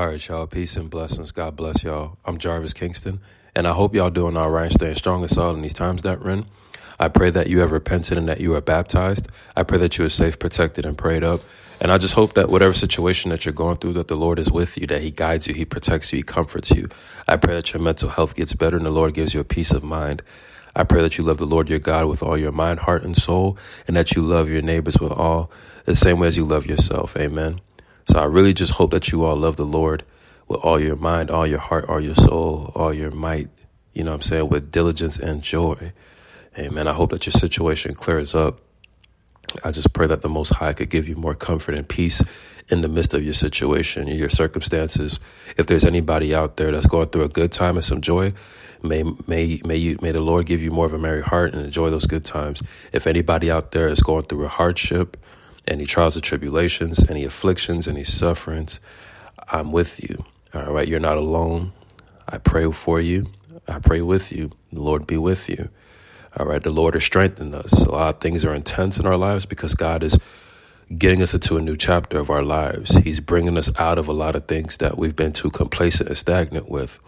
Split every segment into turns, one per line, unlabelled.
All right, y'all. Peace and blessings. God bless y'all. I'm Jarvis Kingston, and I hope y'all doing all right, staying strong and solid in these times that we're in. I pray that you have repented and that you are baptized. I pray that you are safe, protected, and prayed up. And I just hope that whatever situation that you're going through, that the Lord is with you, that He guides you, He protects you, He comforts you. I pray that your mental health gets better and the Lord gives you a peace of mind. I pray that you love the Lord your God with all your mind, heart, and soul, and that you love your neighbors with all the same way as you love yourself. Amen. So I really just hope that you all love the Lord with all your mind, all your heart, all your soul, all your might, you know what I'm saying, with diligence and joy. Amen. I hope that your situation clears up. I just pray that the Most High could give you more comfort and peace in the midst of your situation, your circumstances. If there's anybody out there that's going through a good time and some joy, may may may you may the Lord give you more of a merry heart and enjoy those good times. If anybody out there is going through a hardship, any trials and tribulations, any afflictions, any sufferings, I'm with you. All right, you're not alone. I pray for you. I pray with you. The Lord be with you. All right, the Lord has strengthened us. A lot of things are intense in our lives because God is getting us into a new chapter of our lives. He's bringing us out of a lot of things that we've been too complacent and stagnant with.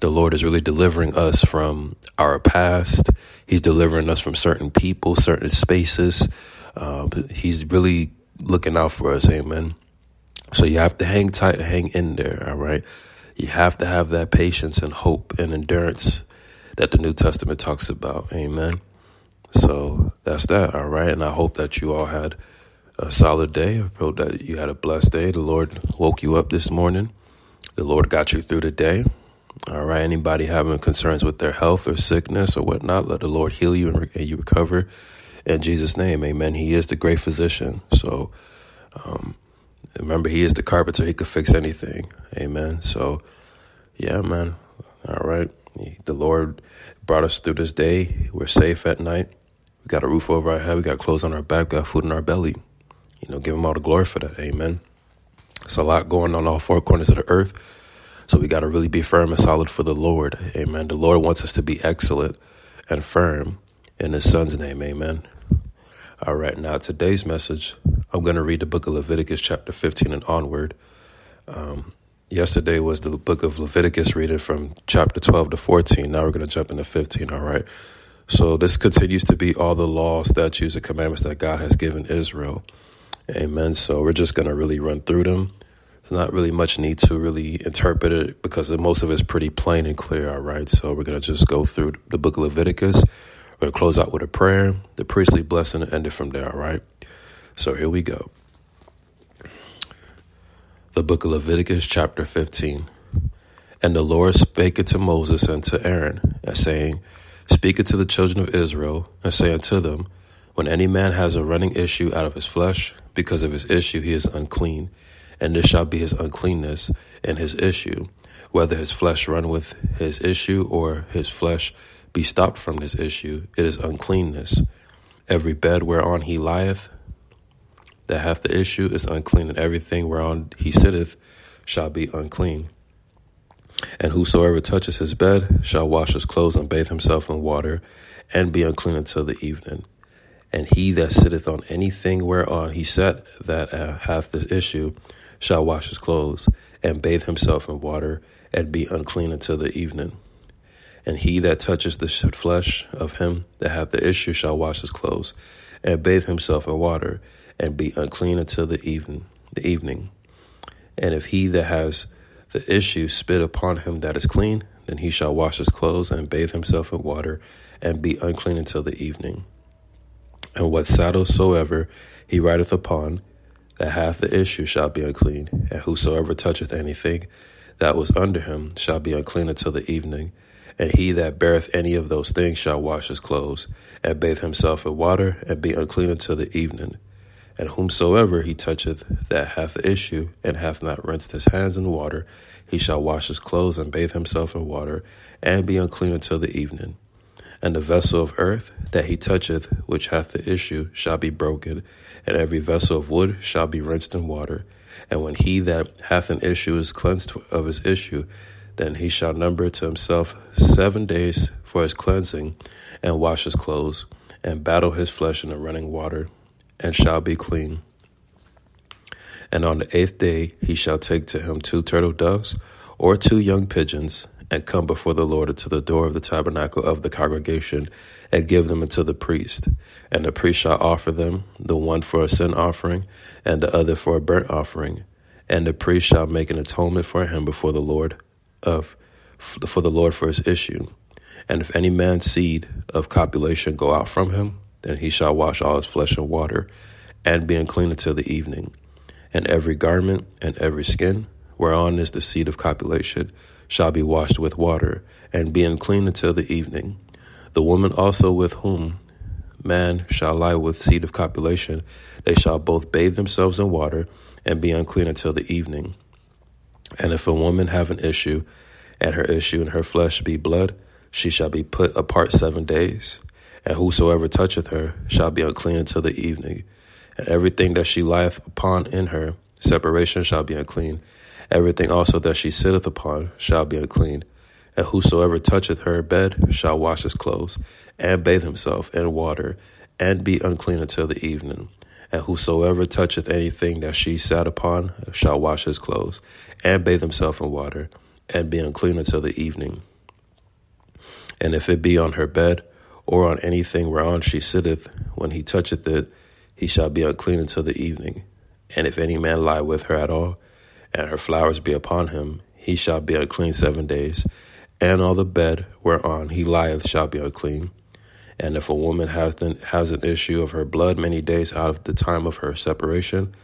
The Lord is really delivering us from our past. He's delivering us from certain people, certain spaces. Uh, he's really looking out for us. Amen. So you have to hang tight hang in there. All right. You have to have that patience and hope and endurance that the New Testament talks about. Amen. So that's that. All right. And I hope that you all had a solid day. I hope that you had a blessed day. The Lord woke you up this morning. The Lord got you through the day. All right. Anybody having concerns with their health or sickness or whatnot, let the Lord heal you and, you recover in Jesus' name. Amen. He is the great physician. So um, remember, He is the carpenter. He could fix anything. Amen. So, yeah, man. All right. The Lord brought us through this day. We're safe at night. We got a roof over our head. We got clothes on our back. We got food in our belly. You know, give Him all the glory for that. Amen. It's a lot going on all four corners of the earth. So we got to really be firm and solid for the Lord. Amen. The Lord wants us to be excellent and firm in His Son's name. Amen. All right. Now, today's message, I'm going to read the book of Leviticus, chapter 15 and onward. Um, yesterday was the book of Leviticus reading from chapter 12 to 14. Now we're going to jump into 15. All right. So this continues to be all the laws, statutes, and commandments that God has given Israel. Amen. So we're just going to really run through them. Not really much need to really interpret it because most of it's pretty plain and clear. All right. So we're going to just go through the book of Leviticus. We're going to close out with a prayer, the priestly blessing, and end it from there. All right. So here we go. The book of Leviticus, chapter 15. And the Lord spake unto Moses and to Aaron, saying, Speak unto the children of Israel, and say unto them, When any man has a running issue out of his flesh, because of his issue he is unclean, and this shall be his uncleanness and his issue, whether his flesh run with his issue or his flesh be stopped from this issue, it is uncleanness. Every bed whereon he lieth, that hath the issue is unclean, and everything whereon he sitteth shall be unclean. And whosoever touches his bed shall wash his clothes and bathe himself in water, and be unclean until the evening. And he that sitteth on anything whereon he sat that uh, hath the issue shall wash his clothes, and bathe himself in water, and be unclean until the evening. And he that touches the flesh of him that hath the issue shall wash his clothes, and bathe himself in water, and be unclean until the evening. The evening. And if he that has the issue spit upon him that is clean, then he shall wash his clothes and bathe himself in water, and be unclean until the evening. And what saddle soever he rideth upon, that hath the issue shall be unclean, and whosoever toucheth anything that was under him shall be unclean until the evening. And he that beareth any of those things shall wash his clothes, and bathe himself in water, and be unclean until the evening. And whomsoever he toucheth that hath the issue, and hath not rinsed his hands in water, he shall wash his clothes, and bathe himself in water, and be unclean until the evening. And the vessel of earth that he toucheth, which hath the issue, shall be broken, and every vessel of wood shall be rinsed in water. And when he that hath an issue is cleansed of his issue, then he shall number to himself seven days for his cleansing, and wash his clothes, and battle his flesh in the running water, and shall be clean. And on the eighth day he shall take to him two turtle doves, or two young pigeons, and come before the Lord unto the door of the tabernacle of the congregation, and give them unto the priest. And the priest shall offer them, the one for a sin offering, and the other for a burnt offering. And the priest shall make an atonement for him before the Lord of for the Lord for his issue. And if any man's seed of copulation go out from him, then he shall wash all his flesh in water, and be unclean until the evening. And every garment and every skin, whereon is the seed of copulation, shall be washed with water, and be unclean until the evening. The woman also with whom man shall lie with seed of copulation, they shall both bathe themselves in water, and be unclean until the evening. And if a woman have an issue, and her issue in her flesh be blood, she shall be put apart seven days. And whosoever toucheth her shall be unclean until the evening. And everything that she lieth upon in her separation shall be unclean. Everything also that she sitteth upon shall be unclean. And whosoever toucheth her bed shall wash his clothes, and bathe himself in water, and be unclean until the evening. And whosoever toucheth anything that she sat upon shall wash his clothes, and bathe himself in water, and be unclean until the evening. And if it be on her bed, or on anything whereon she sitteth, when he toucheth it, he shall be unclean until the evening. And if any man lie with her at all, and her flowers be upon him, he shall be unclean seven days, and all the bed whereon he lieth shall be unclean. And if a woman has an, an issue of her blood many days out of the time of her separation,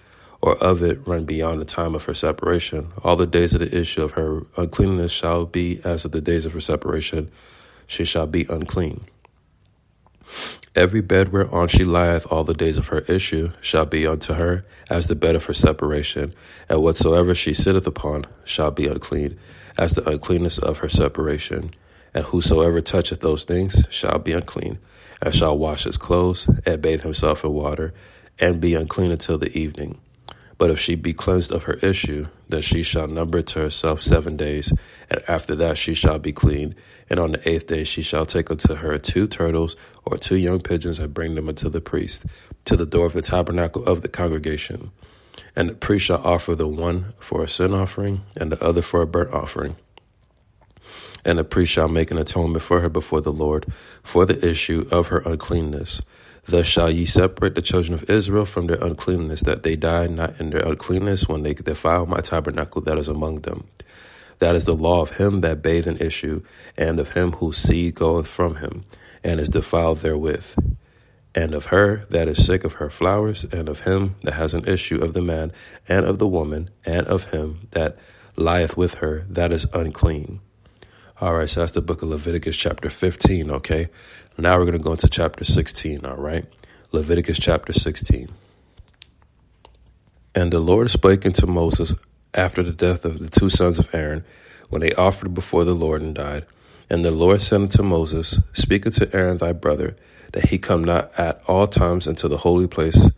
or of it run beyond the time of her separation, all the days of the issue of her uncleanness shall be as of the days of her separation, she shall be unclean. Every bed whereon she lieth all the days of her issue shall be unto her as the bed of her separation, and whatsoever she sitteth upon shall be unclean, as the uncleanness of her separation. And whosoever toucheth those things shall be unclean, and shall wash his clothes, and bathe himself in water, and be unclean until the evening. But if she be cleansed of her issue, then she shall number to herself seven days, and after that she shall be clean. And on the eighth day she shall take unto her two turtles or two young pigeons, and bring them unto the priest, to the door of the tabernacle of the congregation. And the priest shall offer the one for a sin offering, and the other for a burnt offering. And the priest shall make an atonement for her before the Lord for the issue of her uncleanness. Thus shall ye separate the children of Israel from their uncleanness, that they die not in their uncleanness when they defile my tabernacle that is among them. That is the law of him that bathe in issue, and of him whose seed goeth from him, and is defiled therewith. And of her that is sick of her flowers, and of him that has an issue of the man, and of the woman, and of him that lieth with her, that is unclean. All right, so that's the book of Leviticus, chapter 15, okay? Now we're going to go into chapter 16, all right? Leviticus chapter 16. And the Lord spake unto Moses after the death of the two sons of Aaron, when they offered before the Lord and died. And the Lord said unto Moses, Speak unto Aaron thy brother, that he come not at all times into the holy place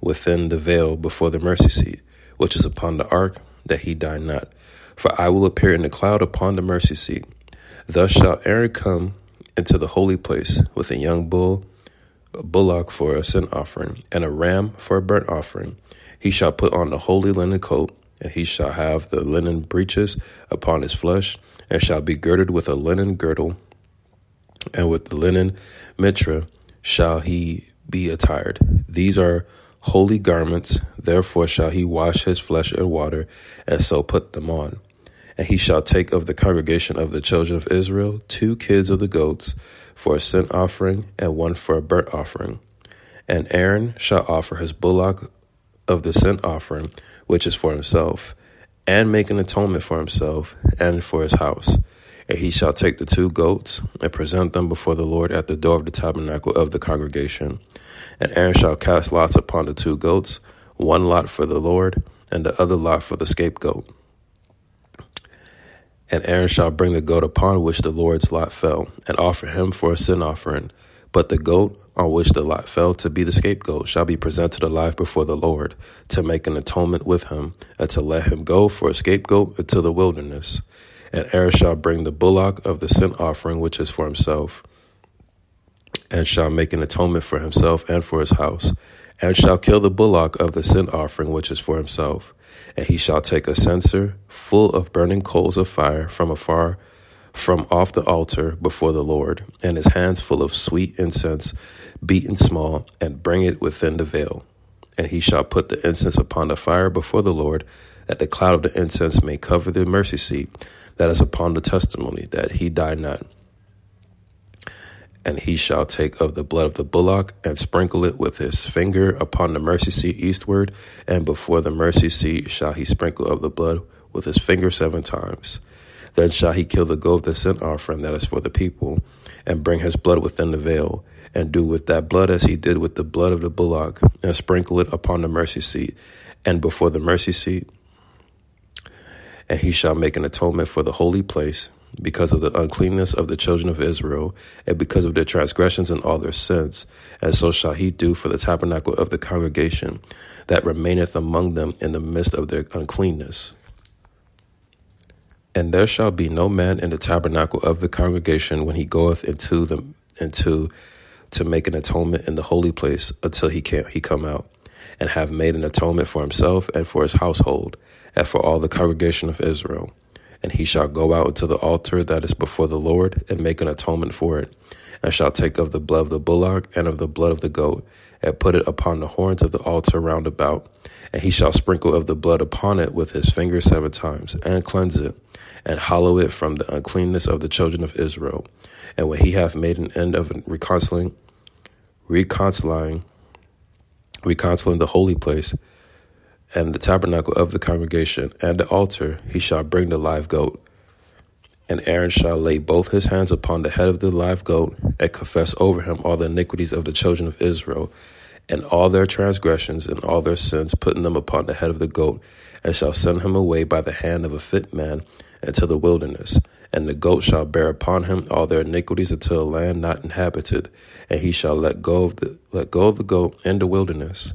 within the veil before the mercy seat, which is upon the ark, that he die not. For I will appear in the cloud upon the mercy seat. Thus shall Aaron come into the holy place with a young bull, a bullock for a sin offering, and a ram for a burnt offering. He shall put on the holy linen coat, and he shall have the linen breeches upon his flesh, and shall be girded with a linen girdle, and with the linen mitre shall he be attired. These are holy garments, therefore shall he wash his flesh in water, and so put them on. And he shall take of the congregation of the children of Israel two kids of the goats for a sin offering, and one for a burnt offering. And Aaron shall offer his bullock of the sin offering, which is for himself, and make an atonement for himself and for his house. And he shall take the two goats and present them before the Lord at the door of the tabernacle of the congregation. And Aaron shall cast lots upon the two goats, one lot for the Lord, and the other lot for the scapegoat. And Aaron shall bring the goat upon which the Lord's lot fell, and offer him for a sin offering. But the goat on which the lot fell to be the scapegoat shall be presented alive before the Lord, to make an atonement with him, and to let him go for a scapegoat into the wilderness. And Aaron shall bring the bullock of the sin offering which is for himself, and shall make an atonement for himself and for his house, and shall kill the bullock of the sin offering which is for himself. And he shall take a censer full of burning coals of fire from afar from off the altar before the Lord, and his hands full of sweet incense, beaten small, and bring it within the veil. And he shall put the incense upon the fire before the Lord, that the cloud of the incense may cover the mercy seat that is upon the testimony, that he die not. And he shall take of the blood of the bullock and sprinkle it with his finger upon the mercy seat eastward, and before the mercy seat shall he sprinkle of the blood with his finger seven times. Then shall he kill the goat of the sin offering that is for the people, and bring his blood within the veil, and do with that blood as he did with the blood of the bullock, and sprinkle it upon the mercy seat, and before the mercy seat. And he shall make an atonement for the holy place, because of the uncleanness of the children of Israel, and because of their transgressions and all their sins. And so shall he do for the tabernacle of the congregation that remaineth among them in the midst of their uncleanness. And there shall be no man in the tabernacle of the congregation when he goeth into the into to make an atonement in the holy place until he can he come out, and have made an atonement for himself and for his household, and for all the congregation of Israel. And he shall go out to the altar that is before the Lord, and make an atonement for it, and shall take of the blood of the bullock and of the blood of the goat, and put it upon the horns of the altar round about. And he shall sprinkle of the blood upon it with his finger seven times, and cleanse it, and hollow it from the uncleanness of the children of Israel. And when he hath made an end of reconciling, reconciling, reconciling the holy place, and the tabernacle of the congregation, and the altar, he shall bring the live goat. And Aaron shall lay both his hands upon the head of the live goat, and confess over him all the iniquities of the children of Israel, and all their transgressions and all their sins, putting them upon the head of the goat, and shall send him away by the hand of a fit man into the wilderness. And the goat shall bear upon him all their iniquities until a land not inhabited, and he shall let go of the let go of the goat in the wilderness.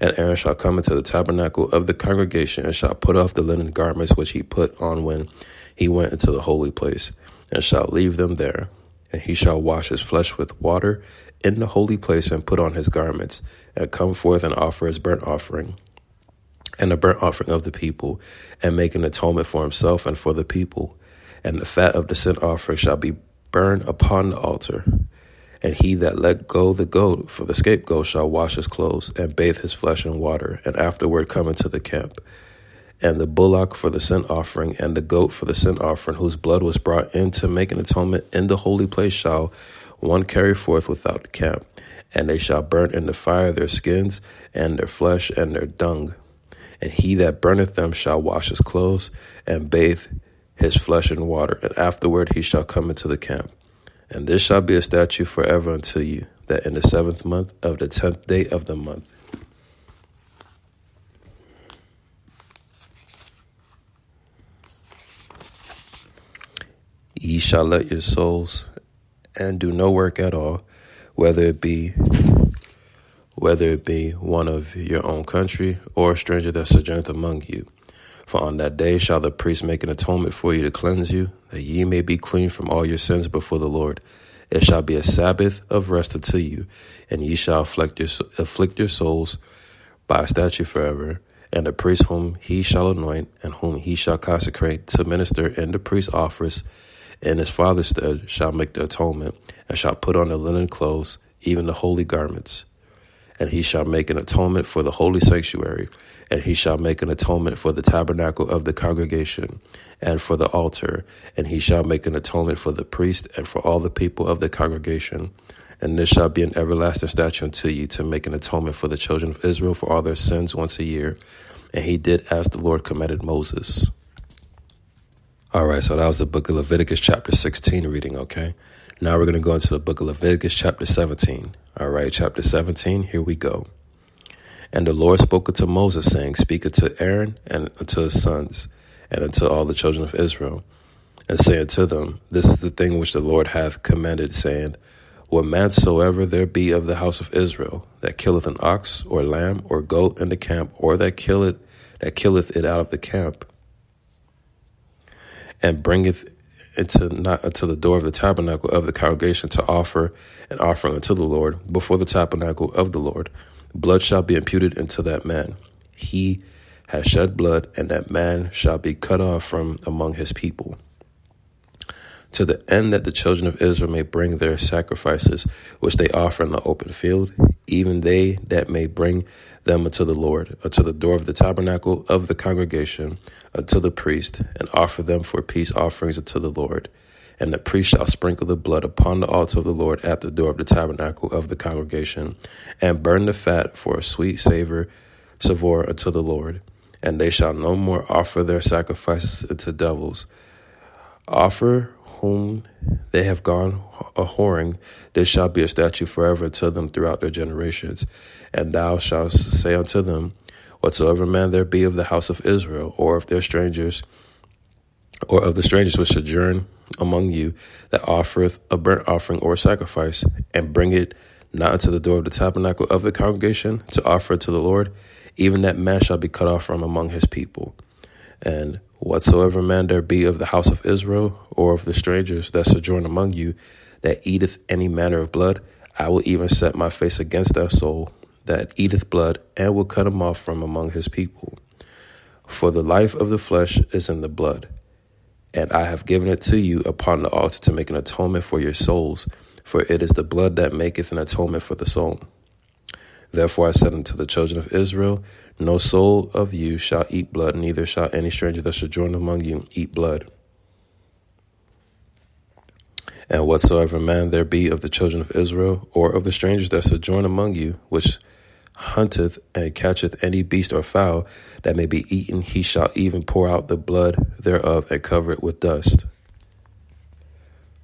And Aaron shall come into the tabernacle of the congregation, and shall put off the linen garments which he put on when he went into the holy place, and shall leave them there. And he shall wash his flesh with water in the holy place, and put on his garments, and come forth and offer his burnt offering and the burnt offering of the people, and make an atonement for himself and for the people. And the fat of the sin offering shall be burned upon the altar. And he that let go the goat for the scapegoat shall wash his clothes and bathe his flesh in water, and afterward come into the camp. And the bullock for the sin offering, and the goat for the sin offering, whose blood was brought in to make an atonement in the holy place, shall one carry forth without the camp. And they shall burn in the fire their skins, and their flesh, and their dung. And he that burneth them shall wash his clothes, and bathe his flesh in water, and afterward he shall come into the camp. And this shall be a statute forever unto you, that in the seventh month of the tenth day of the month. Ye shall let your souls and do no work at all, whether it be whether it be one of your own country or a stranger that sojourneth among you. For on that day shall the priest make an atonement for you to cleanse you, that ye may be clean from all your sins before the Lord. It shall be a Sabbath of rest unto you, and ye shall afflict your, afflict your souls by statute forever, And the priest whom he shall anoint, and whom he shall consecrate to minister in the priest's office in his father's stead, shall make the atonement, and shall put on the linen clothes, even the holy garments. And he shall make an atonement for the holy sanctuary, and he shall make an atonement for the tabernacle of the congregation, and for the altar, and he shall make an atonement for the priest and for all the people of the congregation. And this shall be an everlasting statute unto you to make an atonement for the children of Israel for all their sins once a year. And he did as the Lord commanded Moses. All right, so that was the book of Leviticus, chapter 16 reading, okay? Now we're going to go into the book of Leviticus, chapter 17. All right, chapter 17, here we go. And the Lord spoke unto Moses, saying, Speak unto Aaron and unto his sons, and unto all the children of Israel, and say unto them, This is the thing which the Lord hath commanded, saying, What man soever there be of the house of Israel that killeth an ox or lamb or goat in the camp, or that killeth that killeth it out of the camp, and bringeth into not unto the door of the tabernacle of the congregation to offer an offering unto the Lord before the tabernacle of the Lord, blood shall be imputed unto that man. He has shed blood, and that man shall be cut off from among his people. To the end that the children of Israel may bring their sacrifices, which they offer in the open field, even they that may bring them unto the Lord, unto the door of the tabernacle of the congregation, unto the priest, and offer them for peace offerings unto the Lord. And the priest shall sprinkle the blood upon the altar of the Lord at the door of the tabernacle of the congregation, and burn the fat for a sweet savor, savour unto the Lord. And they shall no more offer their sacrifices unto devils. Offer whom they have gone a whoring, this shall be a statute forever to them throughout their generations. And thou shalt say unto them, Whatsoever man there be of the house of Israel, or of their strangers, or of the strangers which sojourn among you, that offereth a burnt offering or a sacrifice, and bring it not unto the door of the tabernacle of the congregation to offer it to the Lord, even that man shall be cut off from among his people. And whatsoever man there be of the house of Israel, or of the strangers that sojourn among you, that eateth any manner of blood, I will even set my face against that soul that eateth blood, and will cut him off from among his people. For the life of the flesh is in the blood, and I have given it to you upon the altar to make an atonement for your souls, for it is the blood that maketh an atonement for the soul. Therefore I said unto the children of Israel, No soul of you shall eat blood, neither shall any stranger that sojourn among you eat blood. And whatsoever man there be of the children of Israel, or of the strangers that sojourn among you, which hunteth and catcheth any beast or fowl that may be eaten, he shall even pour out the blood thereof and cover it with dust.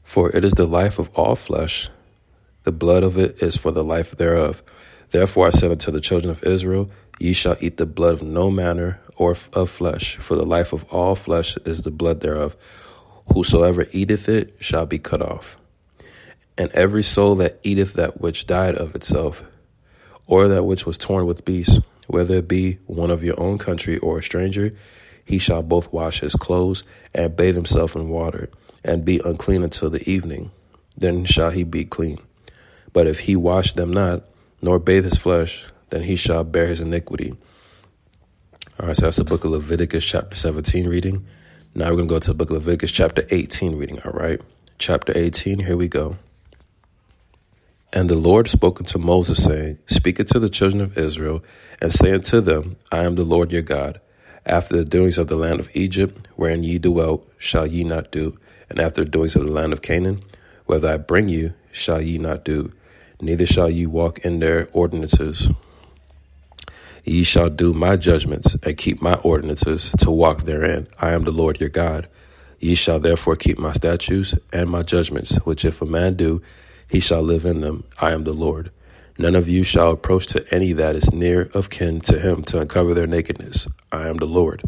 For it is the life of all flesh, the blood of it is for the life thereof. Therefore I said unto the children of Israel, Ye shall eat the blood of no manner or of flesh, for the life of all flesh is the blood thereof. Whosoever eateth it shall be cut off. And every soul that eateth that which died of itself, or that which was torn with beasts, whether it be one of your own country or a stranger, he shall both wash his clothes and bathe himself in water, and be unclean until the evening. Then shall he be clean. But if he wash them not, nor bathe his flesh, then he shall bear his iniquity. All right, so that's the book of Leviticus, chapter 17 reading. Now we're going to go to the book of Leviticus, chapter 18 reading. All right, chapter 18, here we go. And the Lord spoke unto Moses, saying, Speak unto the children of Israel, and say unto them, I am the Lord your God. After the doings of the land of Egypt, wherein ye dwelt, shall ye not do, and after the doings of the land of Canaan, whether I bring you, shall ye not do, neither shall ye walk in their ordinances. Ye shall do my judgments, and keep my ordinances, to walk therein. I am the Lord your God. Ye shall therefore keep my statutes and my judgments, which if a man do, he shall live in them. I am the Lord. None of you shall approach to any that is near of kin to him to uncover their nakedness. I am the Lord.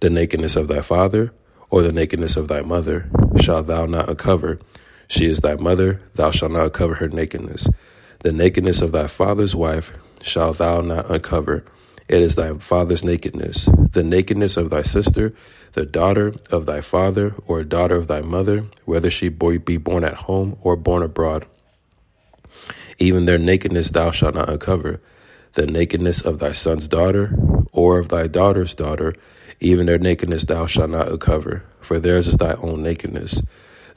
The nakedness of thy father or the nakedness of thy mother shalt thou not uncover. She is thy mother, thou shalt not uncover her nakedness. The nakedness of thy father's wife shalt thou not uncover. It is thy father's nakedness. The nakedness of thy sister, the daughter of thy father or daughter of thy mother, whether she be born at home or born abroad. Even their nakedness thou shalt not uncover. The nakedness of thy son's daughter or of thy daughter's daughter, even their nakedness thou shalt not uncover, for theirs is thy own nakedness.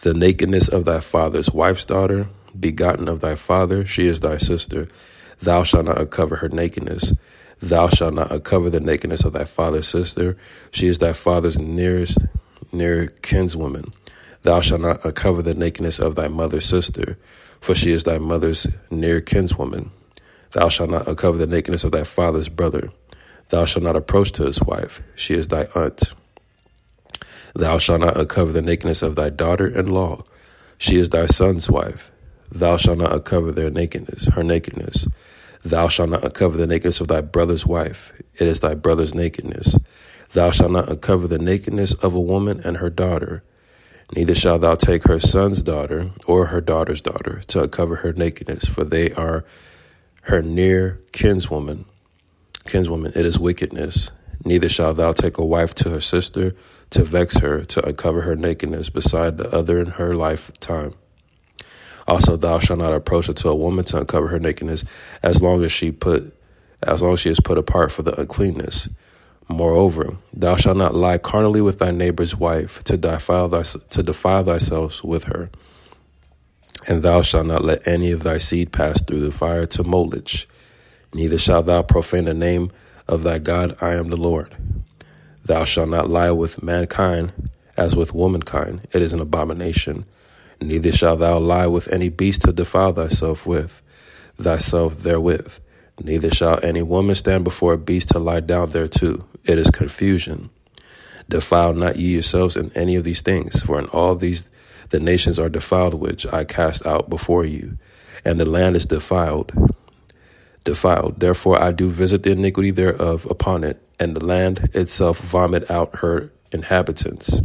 The nakedness of thy father's wife's daughter, begotten of thy father, she is thy sister. Thou shalt not uncover her nakedness. Thou shalt not uncover the nakedness of thy father's sister. She is thy father's nearest near kinswoman. Thou shalt not uncover the nakedness of thy mother's sister, for she is thy mother's near kinswoman. Thou shalt not uncover the nakedness of thy father's brother. Thou shalt not approach to his wife, she is thy aunt. Thou shalt not uncover the nakedness of thy daughter in law, she is thy son's wife. Thou shalt not uncover their nakedness, her nakedness. Thou shalt not uncover the nakedness of thy brother's wife, it is thy brother's nakedness. Thou shalt not uncover the nakedness of a woman and her daughter. Neither shalt thou take her son's daughter or her daughter's daughter to uncover her nakedness, for they are her near kinswoman. Kinswoman, it is wickedness. Neither shalt thou take a wife to her sister to vex her, to uncover her nakedness beside the other in her lifetime. Also, thou shalt not approach her to a woman to uncover her nakedness, as long as she put, as long as she is put apart for the uncleanness. Moreover, thou shalt not lie carnally with thy neighbor's wife to defile, thy, to defile thyself with her. And thou shalt not let any of thy seed pass through the fire to Molech. Neither shalt thou profane the name of thy God. I am the Lord. Thou shalt not lie with mankind as with womankind. It is an abomination. Neither shalt thou lie with any beast to defile thyself with thyself therewith. Neither shall any woman stand before a beast to lie down thereto. It is confusion. Defile not ye yourselves in any of these things, for in all these the nations are defiled which I cast out before you, and the land is defiled. Defiled. Therefore I do visit the iniquity thereof upon it, and the land itself vomit out her inhabitants.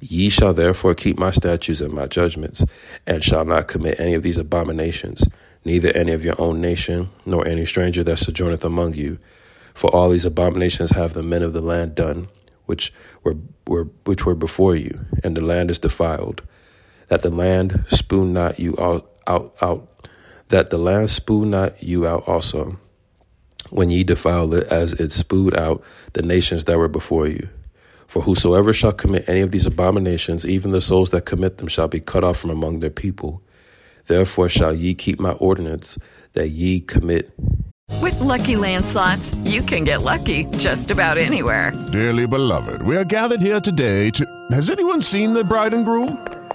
Ye shall therefore keep my statutes and my judgments, and shall not commit any of these abominations, neither any of your own nation, nor any stranger that sojourneth among you. For all these abominations have the men of the land done, which were, were which were before you, and the land is defiled. That the land spew not you out, out, out that the land spew not you out also, when ye defiled it as it spewed out the nations that were before you. For whosoever shall commit any of these abominations, even the souls that commit them shall be cut off from among their people. Therefore shall ye keep my ordinance that ye commit.
With lucky landslots, you can get lucky just about anywhere.
Dearly beloved, we are gathered here today to. Has anyone seen the bride and groom?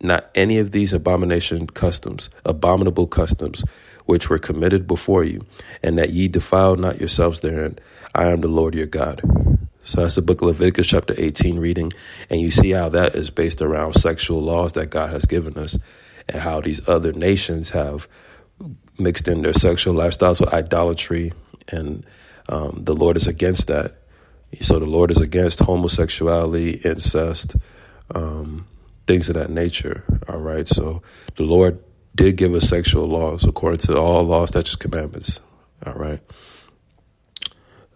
Not any of these abomination customs, abominable customs, which were committed before you, and that ye defile not yourselves therein. I am the Lord your God. So that's the book of Leviticus, chapter 18, reading. And you see how that is based around sexual laws that God has given us, and how these other nations have mixed in their sexual lifestyles with idolatry. And um, the Lord is against that. So the Lord is against homosexuality, incest, um, things of that nature. All right. So the Lord did give us sexual laws according to all laws, statutes, commandments. All right.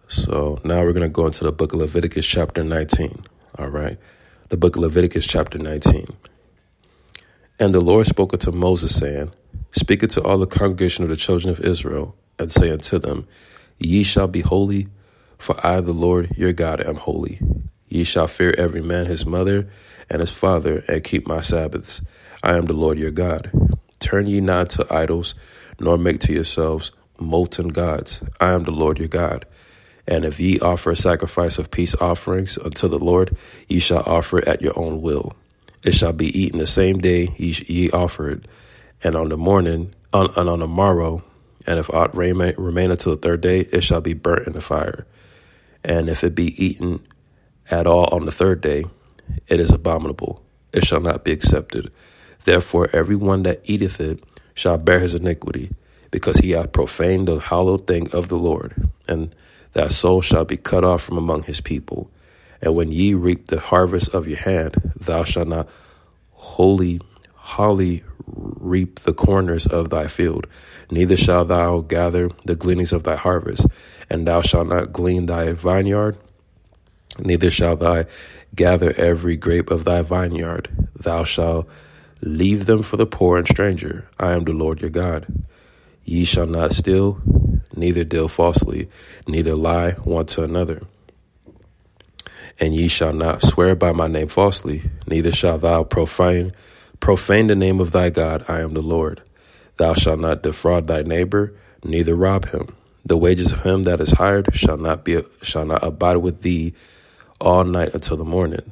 So now we're going to go into the book of Leviticus, chapter 19. All right. The book of Leviticus, chapter 19. And the Lord spoke unto Moses, saying, Speak unto all the congregation of the children of Israel, and say unto them, Ye shall be holy, for I, the Lord your God, am holy. Ye shall fear every man his mother and his father, and keep my Sabbaths. I am the Lord your God. Turn ye not to idols, nor make to yourselves molten gods. I am the Lord your God. And if ye offer a sacrifice of peace offerings unto the Lord, ye shall offer it at your own will. It shall be eaten the same day ye, ye offer it, and on the morning, on, and on the morrow, and if aught remain, remain until the third day, it shall be burnt in the fire. And if it be eaten at all on the third day, it is abominable. It shall not be accepted. Therefore, every one that eateth it shall bear his iniquity, because he hath profaned the hallowed thing of the Lord, and that soul shall be cut off from among his people. And when ye reap the harvest of your hand, thou shalt not wholly, wholly reap the corners of thy field, neither shalt thou gather the gleanings of thy harvest, and thou shalt not glean thy vineyard, neither shalt thou gather every grape of thy vineyard. Thou shalt leave them for the poor and stranger. I am the Lord your God. Ye shall not steal, neither deal falsely, neither lie one to another. And ye shall not swear by my name falsely, neither shalt thou profane profane the name of thy God. I am the Lord. Thou shalt not defraud thy neighbor, neither rob him. The wages of him that is hired shall not be shall not abide with thee all night until the morning.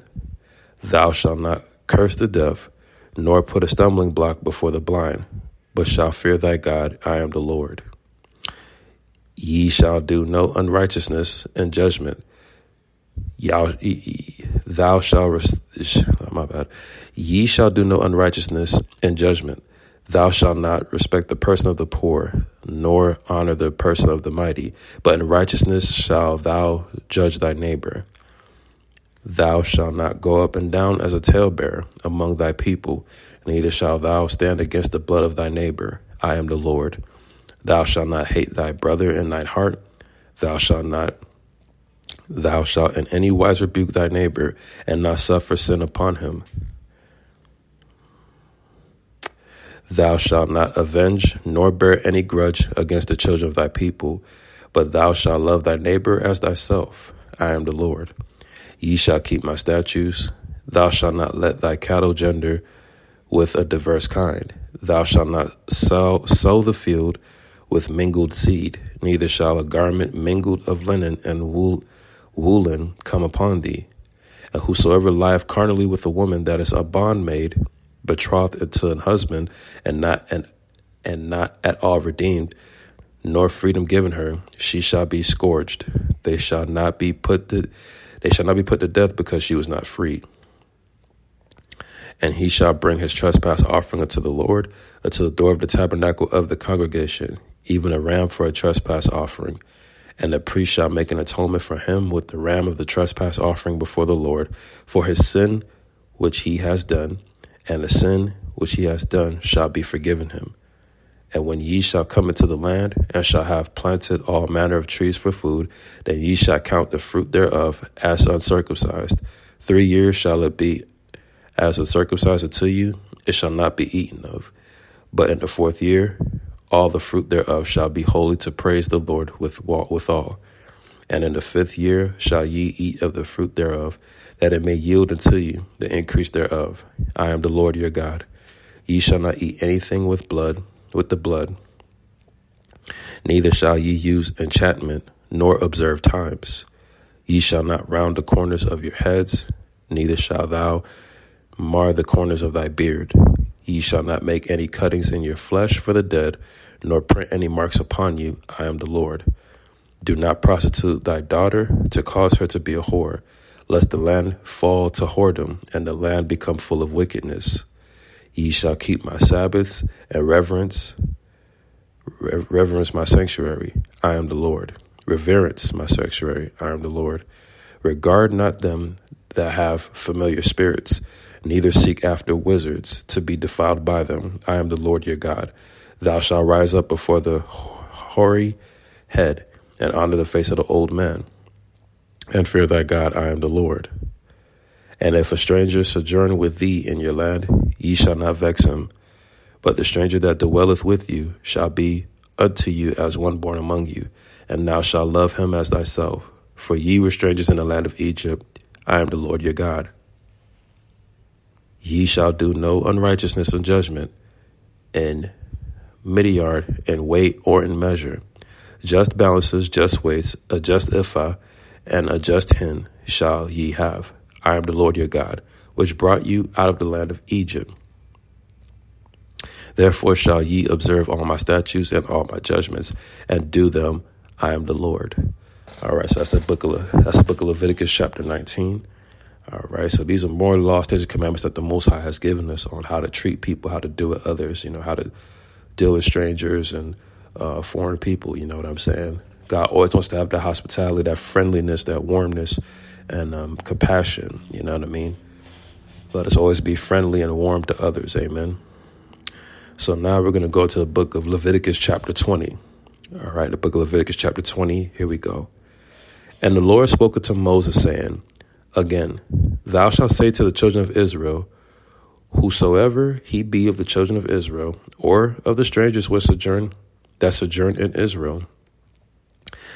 Thou shalt not curse the deaf, nor put a stumbling block before the blind, but shall fear thy God. I am the Lord. Ye shall do no unrighteousness in judgment. Thou shalt, my bad. Ye shall do no unrighteousness in judgment. Thou shalt not respect the person of the poor, nor honor the person of the mighty, but in righteousness shall thou judge thy neighbor. Thou shalt not go up and down as a talebearer among thy people, neither shalt thou stand against the blood of thy neighbor. I am the Lord. Thou shalt not hate thy brother in thine heart. Thou shalt not thou shalt in any wise rebuke thy neighbor, and not suffer sin upon him. Thou shalt not avenge nor bear any grudge against the children of thy people, but thou shalt love thy neighbor as thyself. I am the Lord. Ye shall keep my statutes. Thou shalt not let thy cattle gender with a diverse kind. Thou shalt not sow, sow the field with mingled seed, neither shall a garment mingled of linen and wool, woolen come upon thee. And whosoever lieth carnally with a woman that is a bondmaid, betrothed to an husband, and not and and not at all redeemed, nor freedom given her, she shall be scourged. They shall not be put to they shall not be put to death because she was not free. And he shall bring his trespass offering unto the Lord, unto the door of the tabernacle of the congregation, even a ram for a trespass offering. And the priest shall make an atonement for him with the ram of the trespass offering before the Lord for his sin which he has done, and the sin which he has done shall be forgiven him. And when ye shall come into the land, and shall have planted all manner of trees for food, then ye shall count the fruit thereof as uncircumcised. Three years shall it be as uncircumcised unto you, it shall not be eaten of. But in the fourth year, all the fruit thereof shall be holy to praise the Lord with withal. And in the fifth year shall ye eat of the fruit thereof, that it may yield unto you the increase thereof. I am the Lord your God. Ye shall not eat anything with blood, with the blood. Neither shall ye use enchantment, nor observe times. Ye shall not round the corners of your heads, neither shall thou mar the corners of thy beard. Ye shall not make any cuttings in your flesh for the dead, nor print any marks upon you. I am the Lord. Do not prostitute thy daughter to cause her to be a whore, lest the land fall to whoredom, and the land become full of wickedness. Ye shall keep my Sabbaths and reverence reverence my sanctuary. I am the Lord. Reverence my sanctuary. I am the Lord. Regard not them that have familiar spirits, neither seek after wizards to be defiled by them. I am the Lord your God. Thou shalt rise up before the hoary head and honor the face of the old man, and fear thy God. I am the Lord. And if a stranger sojourn with thee in your land, ye shall not vex him. But the stranger that dwelleth with you shall be unto you as one born among you, and thou shalt love him as thyself. For ye were strangers in the land of Egypt. I am the Lord your God. Ye shall do no unrighteousness in judgment, in meteyard, in weight, or in measure. Just balances, just weights, a just ephah, and a just hin shall ye have. I am the Lord your God. which brought you out of the land of Egypt. Therefore shall ye observe all my statutes and all my judgments, and do them. I am the Lord. All right, so that's the book of that's the book of Leviticus, chapter nineteen. All right, so these are more law, statutes, commandments that the Most High has given us on how to treat people, how to deal with others, you know, how to deal with strangers and uh, foreign people. You know what I'm saying? God always wants to have that hospitality, that friendliness, that warmness, and um, compassion. You know what I mean? Let us always be friendly and warm to others. Amen. So now we're going to go to the book of Leviticus, chapter 20. All right, the book of Leviticus, chapter 20. Here we go. And the Lord spoke unto Moses, saying, Again, thou shalt say to the children of Israel, Whosoever he be of the children of Israel, or of the strangers which sojourn that sojourn in Israel,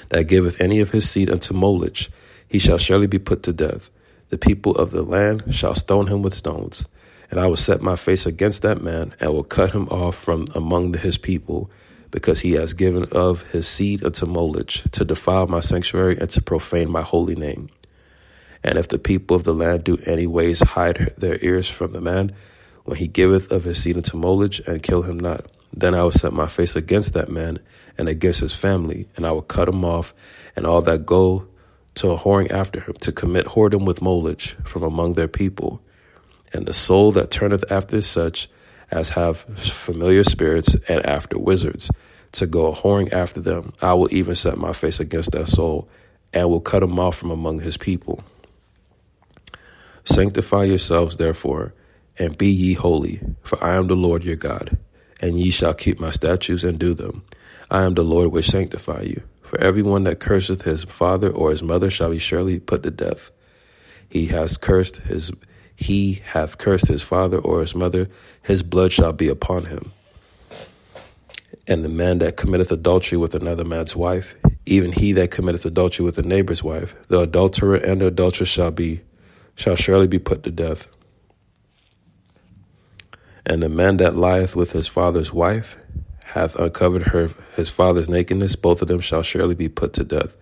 that giveth any of his seed unto Moloch, he shall surely be put to death. The people of the land shall stone him with stones. And I will set my face against that man, and will cut him off from among his people, because he has given of his seed unto Moloch, to defile my sanctuary and to profane my holy name. And if the people of the land do any ways hide their ears from the man, when he giveth of his seed unto Moloch, and kill him not, then I will set my face against that man and against his family, and I will cut him off, and all that go to a whoring after him, to commit whoredom with Moloch from among their people. And the soul that turneth after such as have familiar spirits and after wizards, to go whoring after them, I will even set my face against that soul, and will cut him off from among his people. Sanctify yourselves, therefore, and be ye holy, for I am the Lord your God, and ye shall keep my statutes and do them. I am the Lord which sanctify you. For everyone that curseth his father or his mother shall be surely put to death. He has cursed his he hath cursed his father or his mother, his blood shall be upon him. And the man that committeth adultery with another man's wife, even he that committeth adultery with a neighbor's wife, the adulterer and the adulteress shall be shall surely be put to death. And the man that lieth with his father's wife hath uncovered her his father's nakedness, both of them shall surely be put to death.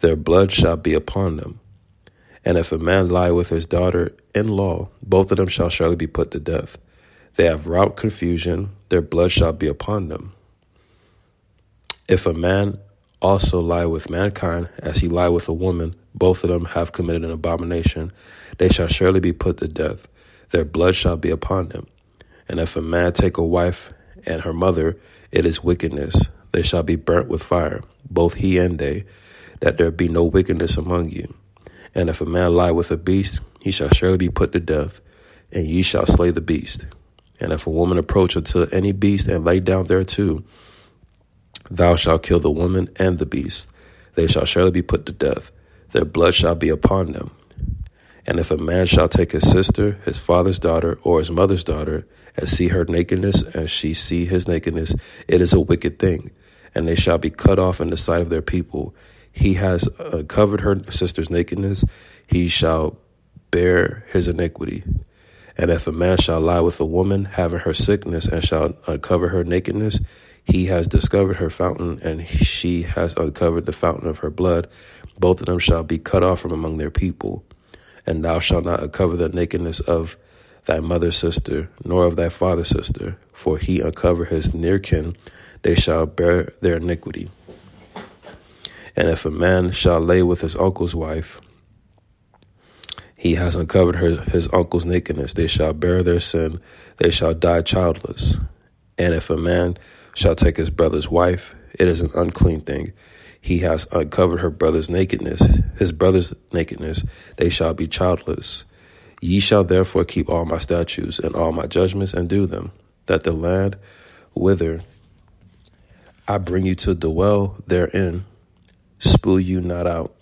Their blood shall be upon them. And if a man lie with his daughter in law, both of them shall surely be put to death. They have wrought confusion, their blood shall be upon them. If a man also lie with mankind, as he lie with a woman, both of them have committed an abomination. They shall surely be put to death. Their blood shall be upon them. And if a man take a wife and her mother, it is wickedness. They shall be burnt with fire, both he and they, that there be no wickedness among you. And if a man lie with a beast, he shall surely be put to death, and ye shall slay the beast. And if a woman approach unto any beast and lay down thereto, thou shalt kill the woman and the beast. They shall surely be put to death. Their blood shall be upon them. And if a man shall take his sister, his father's daughter, or his mother's daughter, and see her nakedness, and she see his nakedness, it is a wicked thing, and they shall be cut off in the sight of their people. He has uh, uncovered her sister's nakedness, he shall bear his iniquity. And if a man shall lie with a woman, having her sickness, and shall uncover her nakedness, he has discovered her fountain, and she has uncovered the fountain of her blood. Both of them shall be cut off from among their people. And thou shalt not uncover the nakedness of thy mother's sister, nor of thy father's sister, for he uncover his near kin, they shall bear their iniquity. And if a man shall lay with his uncle's wife, he has uncovered her, his uncle's nakedness. They shall bear their sin. They shall die childless. And if a man shall take his brother's wife, it is an unclean thing. He has uncovered her brother's nakedness, his brother's nakedness. They shall be childless. Ye shall therefore keep all my statutes and all my judgments and do them, that the land whither I bring you to dwell therein spue you not out.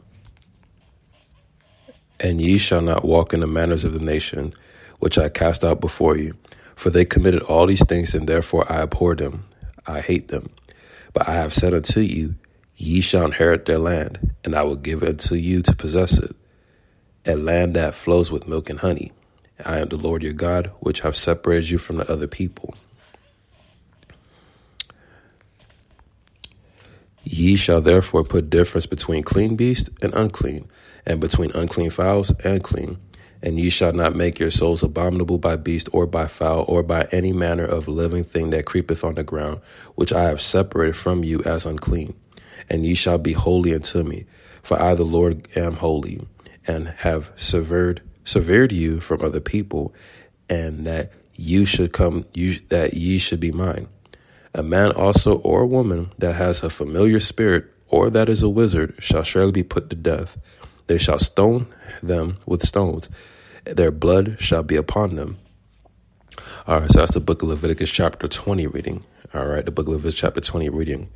And ye shall not walk in the manners of the nation which I cast out before you, for they committed all these things, and therefore I abhor them. I hate them. But I have said unto you, Ye shall inherit their land, and I will give it unto you to possess it, a land that flows with milk and honey. I am the Lord your God, which have separated you from the other people. Ye shall therefore put difference between clean beasts and unclean, and between unclean fowls and clean. And ye shall not make your souls abominable by beast or by fowl or by any manner of living thing that creepeth on the ground, which I have separated from you as unclean. And ye shall be holy unto me, for I the Lord am holy, and have severed severed you from other people, and that you should come you that ye should be mine. A man also or a woman that has a familiar spirit or that is a wizard shall surely be put to death. They shall stone them with stones. Their blood shall be upon them. All right, so that's the book of Leviticus, chapter 20 reading. All right, the book of Leviticus, chapter 20 reading.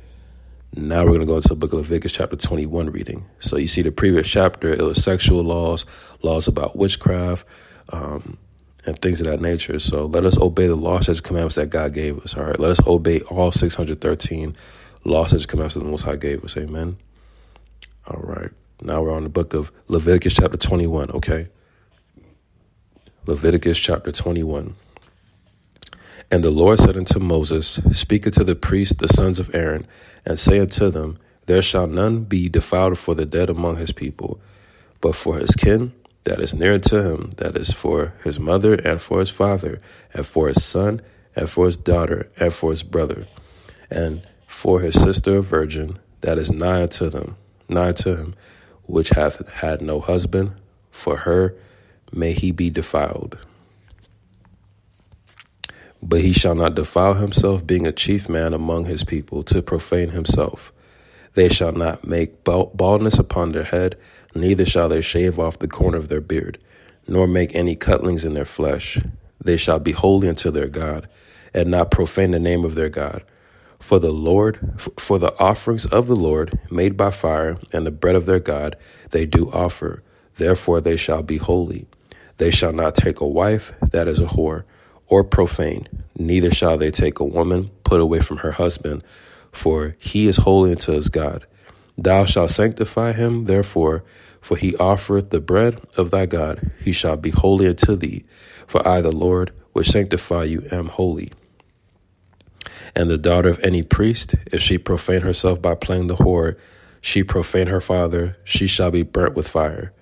Now we're going to go into the book of Leviticus, chapter 21 reading. So you see the previous chapter, it was sexual laws, laws about witchcraft, um, and things of that nature. So let us obey the laws and commandments that God gave us. All right, let us obey all 613 laws and commandments that the Most High gave us. Amen. All right. Now we're on the book of Leviticus, chapter 21. Okay. Leviticus, chapter 21. And the Lord said unto Moses, Speak unto the priests, the sons of Aaron, and say unto them, There shall none be defiled for the dead among his people, but for his kin that is near to him, that is for his mother, and for his father, and for his son, and for his daughter, and for his brother, and for his sister a virgin, that is nigh unto them, nigh to him, which hath had no husband, for her may he be defiled. But he shall not defile himself, being a chief man among his people, to profane himself. They shall not make baldness upon their head, neither shall they shave off the corner of their beard, nor make any cutlings in their flesh. They shall be holy unto their God, and not profane the name of their God. For the Lord, for the offerings of the Lord made by fire, and the bread of their God, they do offer. Therefore they shall be holy. They shall not take a wife that is a whore, or profane, neither shall they take a woman put away from her husband, for he is holy unto his God. Thou shalt sanctify him, therefore, for he offereth the bread of thy God. He shall be holy unto thee, for I, the Lord, which sanctify you, am holy. And the daughter of any priest, if she profane herself by playing the whore, she profane her father, she shall be burnt with fire.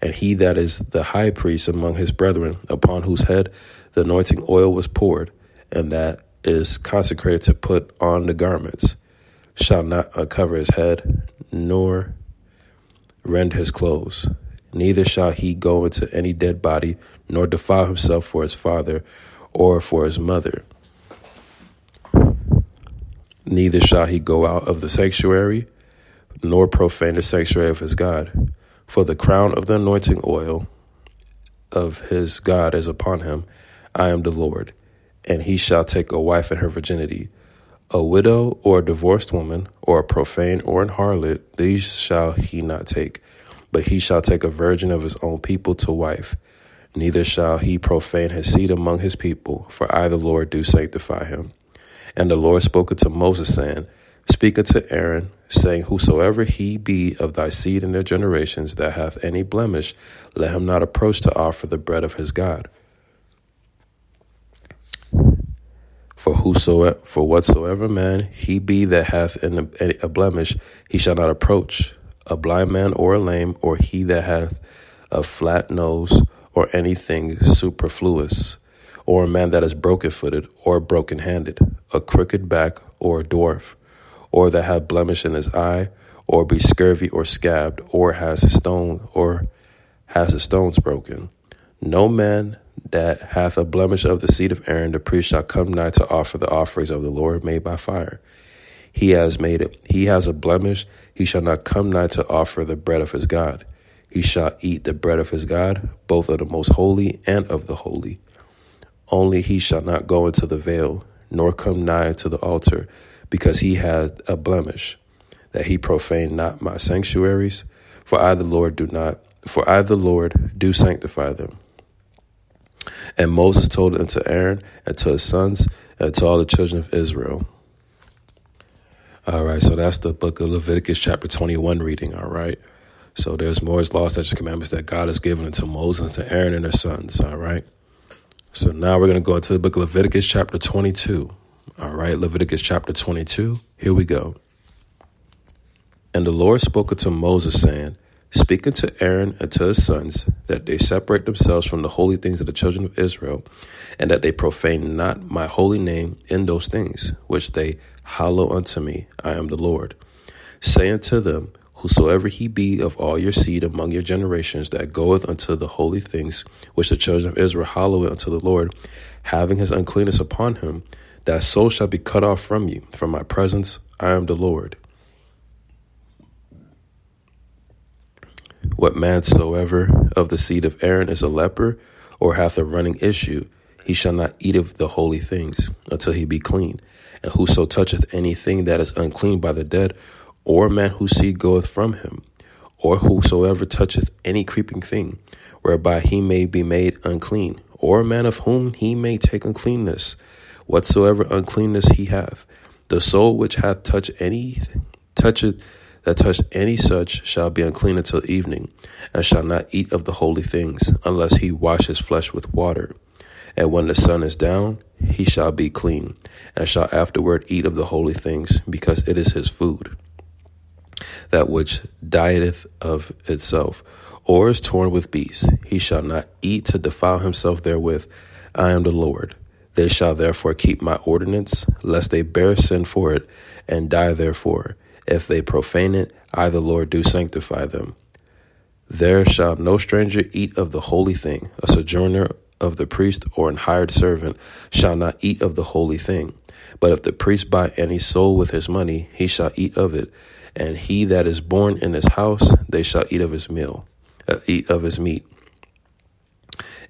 And he that is the high priest among his brethren, upon whose head the anointing oil was poured, and that is consecrated to put on the garments, shall not uh, uncover his head, nor rend his clothes. Neither shall he go into any dead body, nor defile himself for his father or for his mother. Neither shall he go out of the sanctuary, nor profane the sanctuary of his God. For the crown of the anointing oil of his God is upon him. I am the Lord. And he shall take a wife in her virginity a widow or a divorced woman, or a profane or an harlot, these shall he not take, but he shall take a virgin of his own people to wife. Neither shall he profane his seed among his people, for I, the Lord, do sanctify him. And the Lord spoke unto Moses, saying, Speak unto Aaron, saying, Whosoever he be of thy seed in their generations that hath any blemish, let him not approach to offer the bread of his God. For whosoever, for whatsoever man he be that hath an, a blemish, he shall not approach a blind man or a lame, or he that hath a flat nose, or anything superfluous, or a man that is broken footed, or broken handed, a crooked back, or a dwarf, or that have blemish in his eye, or be scurvy or scabbed, or has a stone, or has his stones broken. No man that hath a blemish of the seed of Aaron, the priest shall come nigh to offer the offerings of the Lord made by fire. He has made it. He has a blemish. He shall not come nigh to offer the bread of his God. He shall eat the bread of his God, both of the most holy and of the holy. Only he shall not go into the veil, nor come nigh to the altar, because he had a blemish, that he profane not my sanctuaries. For I, the Lord, do not. For I, the Lord, do sanctify them. And Moses told it unto Aaron and to his sons and to all the children of Israel. All right, so that's the book of Leviticus, chapter 21 reading. All right. So there's more laws, such as commandments that God has given unto Moses, and to Aaron, and their sons. All right. So now we're going to go into the book of Leviticus, chapter 22. All right, Leviticus chapter 22. Here we go. And the Lord spoke unto Moses, saying, Speak to Aaron and to his sons that they separate themselves from the holy things of the children of Israel, and that they profane not my holy name in those things which they hallow unto me. I am the Lord. Say unto them, Whosoever he be of all your seed among your generations that goeth unto the holy things which the children of Israel hallow unto the Lord, having his uncleanness upon him, that soul shall be cut off from you. From my presence, I am the Lord. What man soever of the seed of Aaron is a leper, or hath a running issue, he shall not eat of the holy things until he be clean. And whoso toucheth anything that is unclean by the dead, or man whose seed goeth from him, or whosoever toucheth any creeping thing, whereby he may be made unclean, or a man of whom he may take uncleanness, whatsoever uncleanness he hath, the soul which hath touched any toucheth that touched any such shall be unclean until evening, and shall not eat of the holy things, unless he wash his flesh with water. And when the sun is down, he shall be clean, and shall afterward eat of the holy things, because it is his food. That which dieteth of itself, or is torn with beasts, he shall not eat to defile himself therewith. I am the Lord. They shall therefore keep my ordinance, lest they bear sin for it, and die therefore. If they profane it, I, the Lord, do sanctify them. There shall no stranger eat of the holy thing. A sojourner of the priest or an hired servant shall not eat of the holy thing. But if the priest buy any soul with his money, he shall eat of it. And he that is born in his house, they shall eat of his meal, uh, eat of his meat.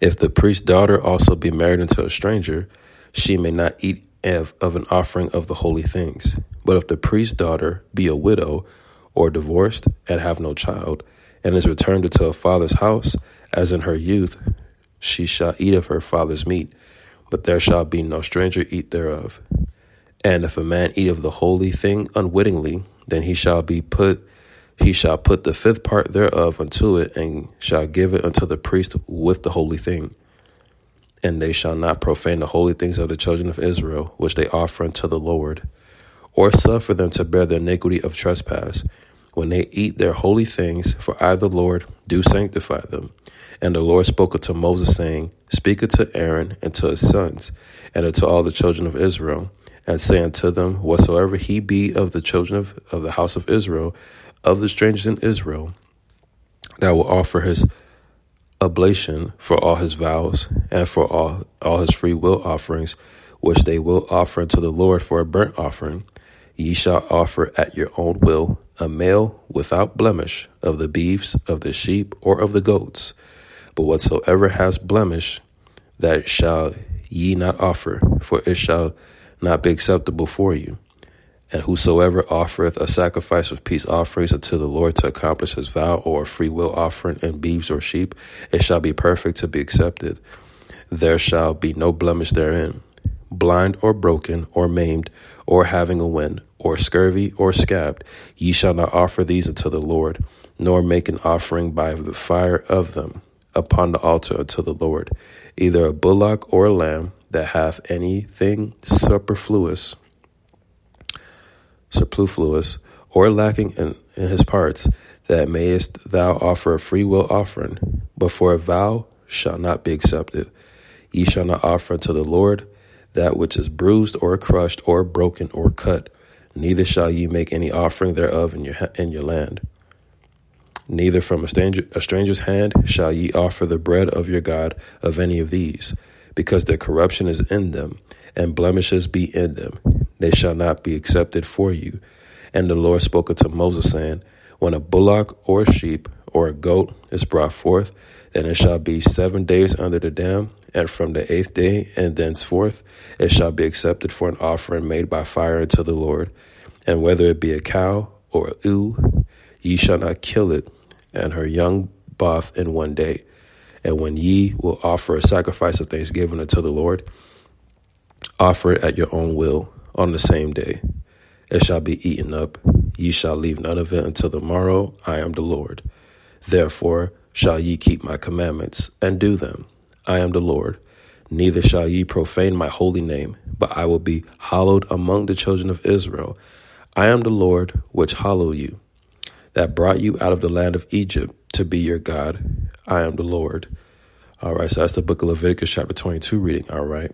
If the priest's daughter also be married unto a stranger, she may not eat of, of an offering of the holy things. But if the priest's daughter be a widow or divorced and have no child, and is returned to her father's house, as in her youth, she shall eat of her father's meat, but there shall be no stranger eat thereof. And if a man eat of the holy thing unwittingly, then he shall be put he shall put the fifth part thereof unto it, and shall give it unto the priest with the holy thing. And they shall not profane the holy things of the children of Israel, which they offer unto the Lord or suffer them to bear the iniquity of trespass. When they eat their holy things, for I, the Lord, do sanctify them. And the Lord spoke unto Moses, saying, Speak unto Aaron and to his sons, and unto all the children of Israel, and say unto them, Whatsoever he be of the children of, of the house of Israel, of the strangers in Israel, that will offer his oblation for all his vows, and for all, all his free will offerings, which they will offer unto the Lord for a burnt offering, Ye shall offer at your own will a male without blemish of the beeves, of the sheep, or of the goats. But whatsoever has blemish, that shall ye not offer, for it shall not be acceptable for you. And whosoever offereth a sacrifice of peace offerings unto the Lord to accomplish his vow, or a free will offering in beeves or sheep, it shall be perfect to be accepted. There shall be no blemish therein blind or broken or maimed or having a wind or scurvy or scabbed, ye shall not offer these unto the Lord, nor make an offering by the fire of them upon the altar unto the Lord, either a bullock or a lamb that hath anything superfluous, superfluous, or lacking in, in his parts, that mayest thou offer a free will offering, but for a vow shall not be accepted. Ye shall not offer unto the Lord that which is bruised or crushed or broken or cut, neither shall ye make any offering thereof in your in your land. Neither from a stranger a stranger's hand shall ye offer the bread of your God of any of these, because their corruption is in them, and blemishes be in them. They shall not be accepted for you. And the Lord spoke unto Moses, saying, When a bullock or a sheep or a goat is brought forth, then it shall be seven days under the dam, and from the eighth day and thenceforth it shall be accepted for an offering made by fire unto the Lord. And whether it be a cow or a ewe, ye shall not kill it, and her young both in one day. And when ye will offer a sacrifice of thanksgiving unto the Lord, offer it at your own will on the same day. It shall be eaten up. Ye shall leave none of it until the morrow. I am the Lord. Therefore shall ye keep my commandments and do them. I am the Lord. Neither shall ye profane my holy name, but I will be hallowed among the children of Israel. I am the Lord which hallow you. that brought you out of the land of Egypt to be your God. I am the Lord. All right, so that's the book of Leviticus, chapter 22 reading. All right.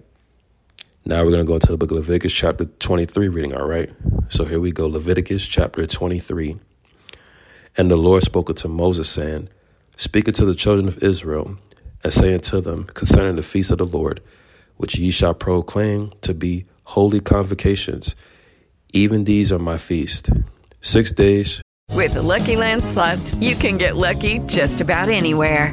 Now we're going to go into the book of Leviticus, chapter 23 reading. All right. So here we go Leviticus, chapter 23. And the Lord spoke unto Moses, saying, Speak unto the children of Israel, and say unto them concerning the feast of the Lord, which ye shall proclaim to be holy convocations. Even these are my feast. Six days.
With the Lucky Land slots, you can get lucky just about anywhere.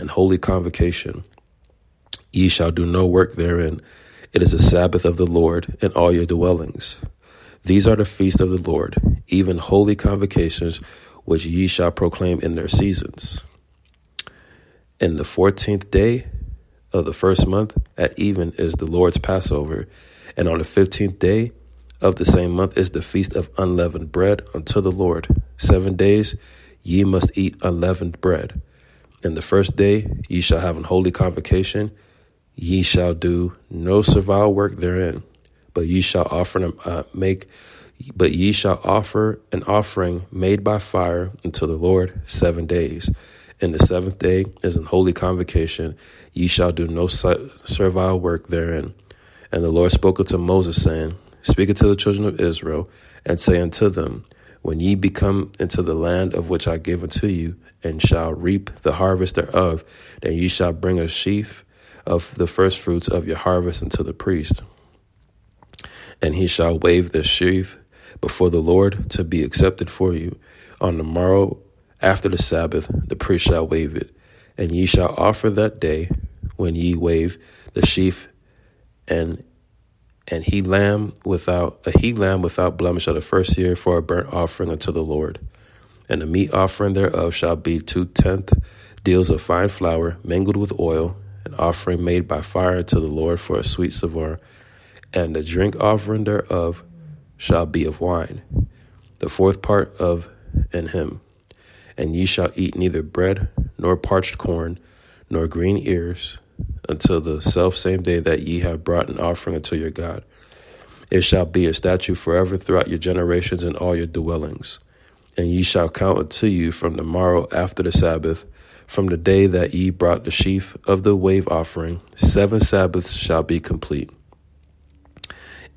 and holy convocation. Ye shall do no work therein. It is a Sabbath of the Lord in all your dwellings. These are the feasts of the Lord, even holy convocations, which ye shall proclaim in their seasons. In the fourteenth day of the first month at even is the Lord's Passover, and on the fifteenth day of the same month is the feast of unleavened bread unto the Lord. Seven days ye must eat unleavened bread. In the first day ye shall have an holy convocation. Ye shall do no servile work therein, but ye shall offer uh, make, but ye shall offer an offering made by fire unto the Lord seven days. In the seventh day is an holy convocation. Ye shall do no servile work therein. And the Lord spoke unto Moses, saying, Speak unto the children of Israel, and say unto them, When ye become into the land of which I give unto you, and shall reap the harvest thereof, then ye shall bring a sheaf of the firstfruits of your harvest unto the priest. And he shall wave the sheaf before the Lord to be accepted for you. On the morrow after the Sabbath, the priest shall wave it. And ye shall offer that day when ye wave the sheaf and and he lamb without a he lamb without blemish of the first year for a burnt offering unto the Lord and the meat offering thereof shall be two tenth deals of fine flour mingled with oil, an offering made by fire to the Lord for a sweet savour, and the drink offering thereof shall be of wine, the fourth part of in him. And ye shall eat neither bread, nor parched corn, nor green ears, until the self same day that ye have brought an offering unto your God. It shall be a statute forever throughout your generations in all your dwellings and ye shall count unto you from the morrow after the Sabbath, from the day that ye brought the sheaf of the wave offering, seven Sabbaths shall be complete.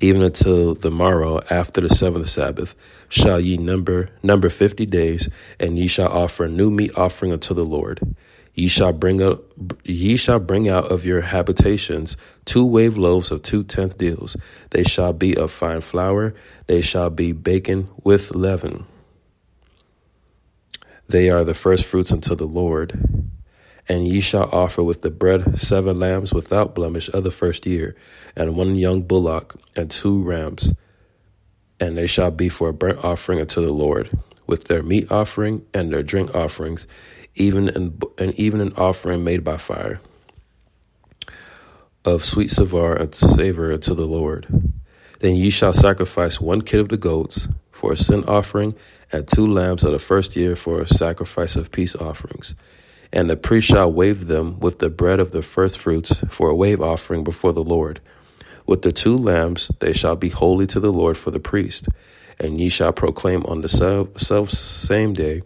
Even until the morrow after the seventh Sabbath shall ye number number fifty days, and ye shall offer a new meat offering unto the Lord. Ye shall bring up, ye shall bring out of your habitations two wave loaves of two tenth deals. They shall be of fine flour. They shall be baken with leaven. They are the first fruits unto the Lord. And ye shall offer with the bread seven lambs without blemish of the first year, and one young bullock, and two rams. And they shall be for a burnt offering unto the Lord, with their meat offering and their drink offerings, even an, and even an offering made by fire of sweet savour and savor unto the Lord. Then ye shall sacrifice one kid of the goats for a sin offering, and two lambs of the first year for a sacrifice of peace offerings. And the priest shall wave them with the bread of the first fruits for a wave offering before the Lord. With the two lambs they shall be holy to the Lord for the priest. And ye shall proclaim on the self same day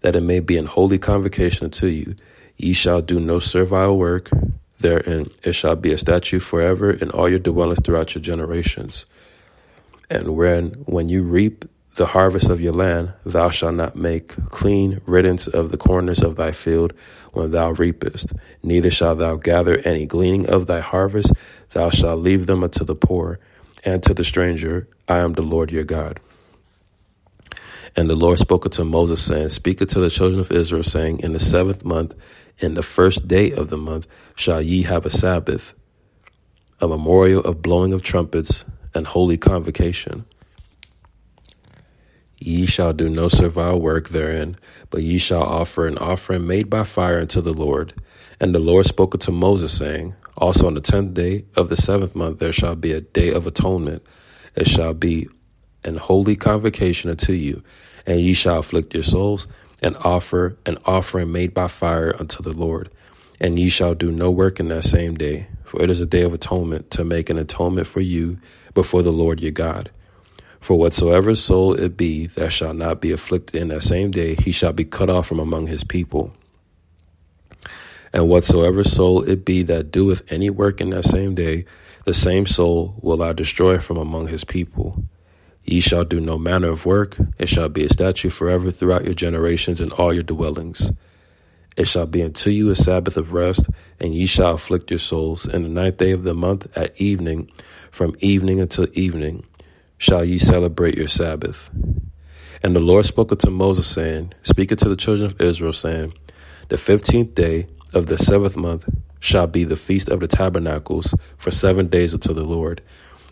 that it may be an holy convocation unto you. Ye shall do no servile work therein. It shall be a statute forever in all your dwellings throughout your generations. And when when you reap the harvest of your land, thou shalt not make clean riddance of the corners of thy field when thou reapest, neither shalt thou gather any gleaning of thy harvest, thou shalt leave them unto the poor and to the stranger. I am the Lord your God. And the Lord spoke unto Moses, saying, Speak unto the children of Israel, saying, In the seventh month, in the first day of the month, shall ye have a Sabbath, a memorial of blowing of trumpets and holy convocation. Ye shall do no servile work therein, but ye shall offer an offering made by fire unto the Lord. And the Lord spoke unto Moses, saying, Also on the tenth day of the seventh month there shall be a day of atonement. It shall be an holy convocation unto you, and ye shall afflict your souls, and offer an offering made by fire unto the Lord. And ye shall do no work in that same day, for it is a day of atonement, to make an atonement for you before the Lord your God. For whatsoever soul it be that shall not be afflicted in that same day, he shall be cut off from among his people. And whatsoever soul it be that doeth any work in that same day, the same soul will I destroy from among his people. Ye shall do no manner of work, it shall be a statute forever throughout your generations in all your dwellings. It shall be unto you a Sabbath of rest, and ye shall afflict your souls. In the ninth day of the month at evening, from evening until evening, shall ye celebrate your Sabbath. And the Lord spoke unto Moses, saying, Speak unto the children of Israel, saying, The fifteenth day of the seventh month shall be the feast of the tabernacles for seven days unto the Lord.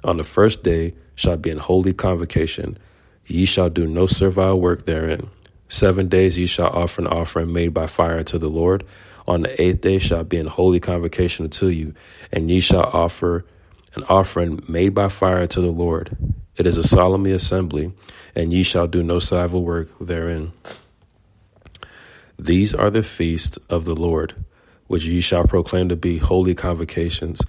On the first day shall be an holy convocation. Ye shall do no servile work therein. Seven days ye shall offer an offering made by fire unto the Lord. On the eighth day shall be an holy convocation unto you, and ye shall offer an offering made by fire to the Lord. It is a solemn assembly, and ye shall do no civil work therein. These are the feasts of the Lord, which ye shall proclaim to be holy convocations,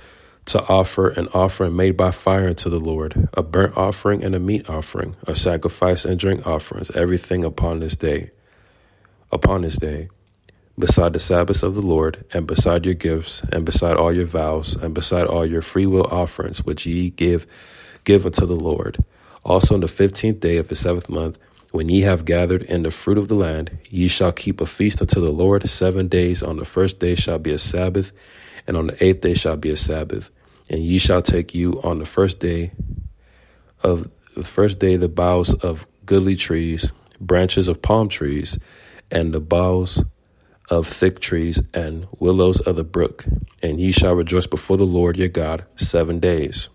to offer an offering made by fire unto the Lord, a burnt offering and a meat offering, a sacrifice and drink offerings, everything upon this day. Upon this day, beside the Sabbaths of the Lord, and beside your gifts, and beside all your vows, and beside all your freewill offerings which ye give give unto the Lord. Also on the fifteenth day of the seventh month, when ye have gathered in the fruit of the land, ye shall keep a feast unto the Lord seven days. On the first day shall be a Sabbath, and on the eighth day shall be a Sabbath. And ye shall take you on the first day of the first day the boughs of goodly trees, branches of palm trees, and the boughs of thick trees and willows of the brook, and ye shall rejoice before the Lord your God seven days.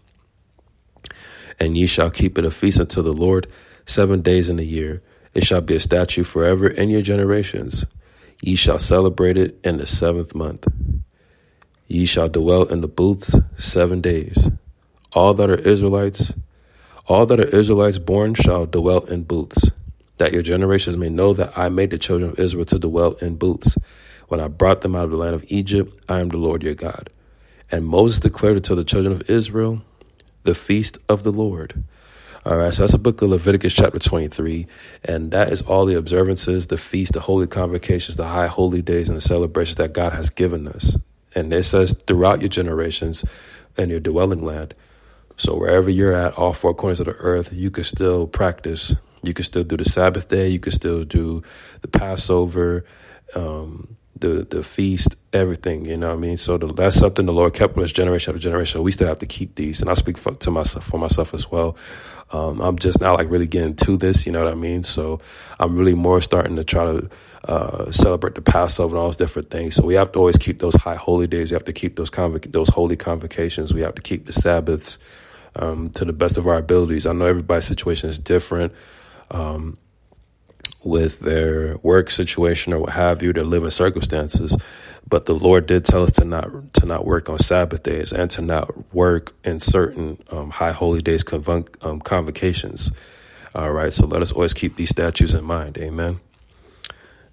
And ye shall keep it a feast unto the Lord seven days in the year. It shall be a statute forever in your generations. Ye shall celebrate it in the seventh month. Ye shall dwell in the booths seven days. All that are Israelites, all that are Israelites born shall dwell in booths that your generations may know that I made the children of Israel to dwell in booths. When I brought them out of the land of Egypt, I am the Lord your God. And Moses declared it to the children of Israel, the feast of the Lord. All right, so that's the book of Leviticus, chapter 23. And that is all the observances, the feasts, the holy convocations, the high holy days, and the celebrations that God has given us. And it says throughout your generations and your dwelling land. So wherever you're at, all four corners of the earth, you can still practice you could still do the Sabbath day. You could still do the Passover, um, the the feast, everything. You know what I mean? So the, that's something the Lord kept us generation after generation. We still have to keep these, and I speak for, to myself for myself as well. Um, I'm just now like really getting to this. You know what I mean? So I'm really more starting to try to uh, celebrate the Passover and all those different things. So we have to always keep those high holy days. We have to keep those convoc- those holy convocations. We have to keep the Sabbaths um, to the best of our abilities. I know everybody's situation is different um, with their work situation or what have you, their living circumstances. But the Lord did tell us to not to not work on Sabbath days and to not work in certain um, high holy days um, convocations. All right, so let us always keep these statutes in mind. Amen.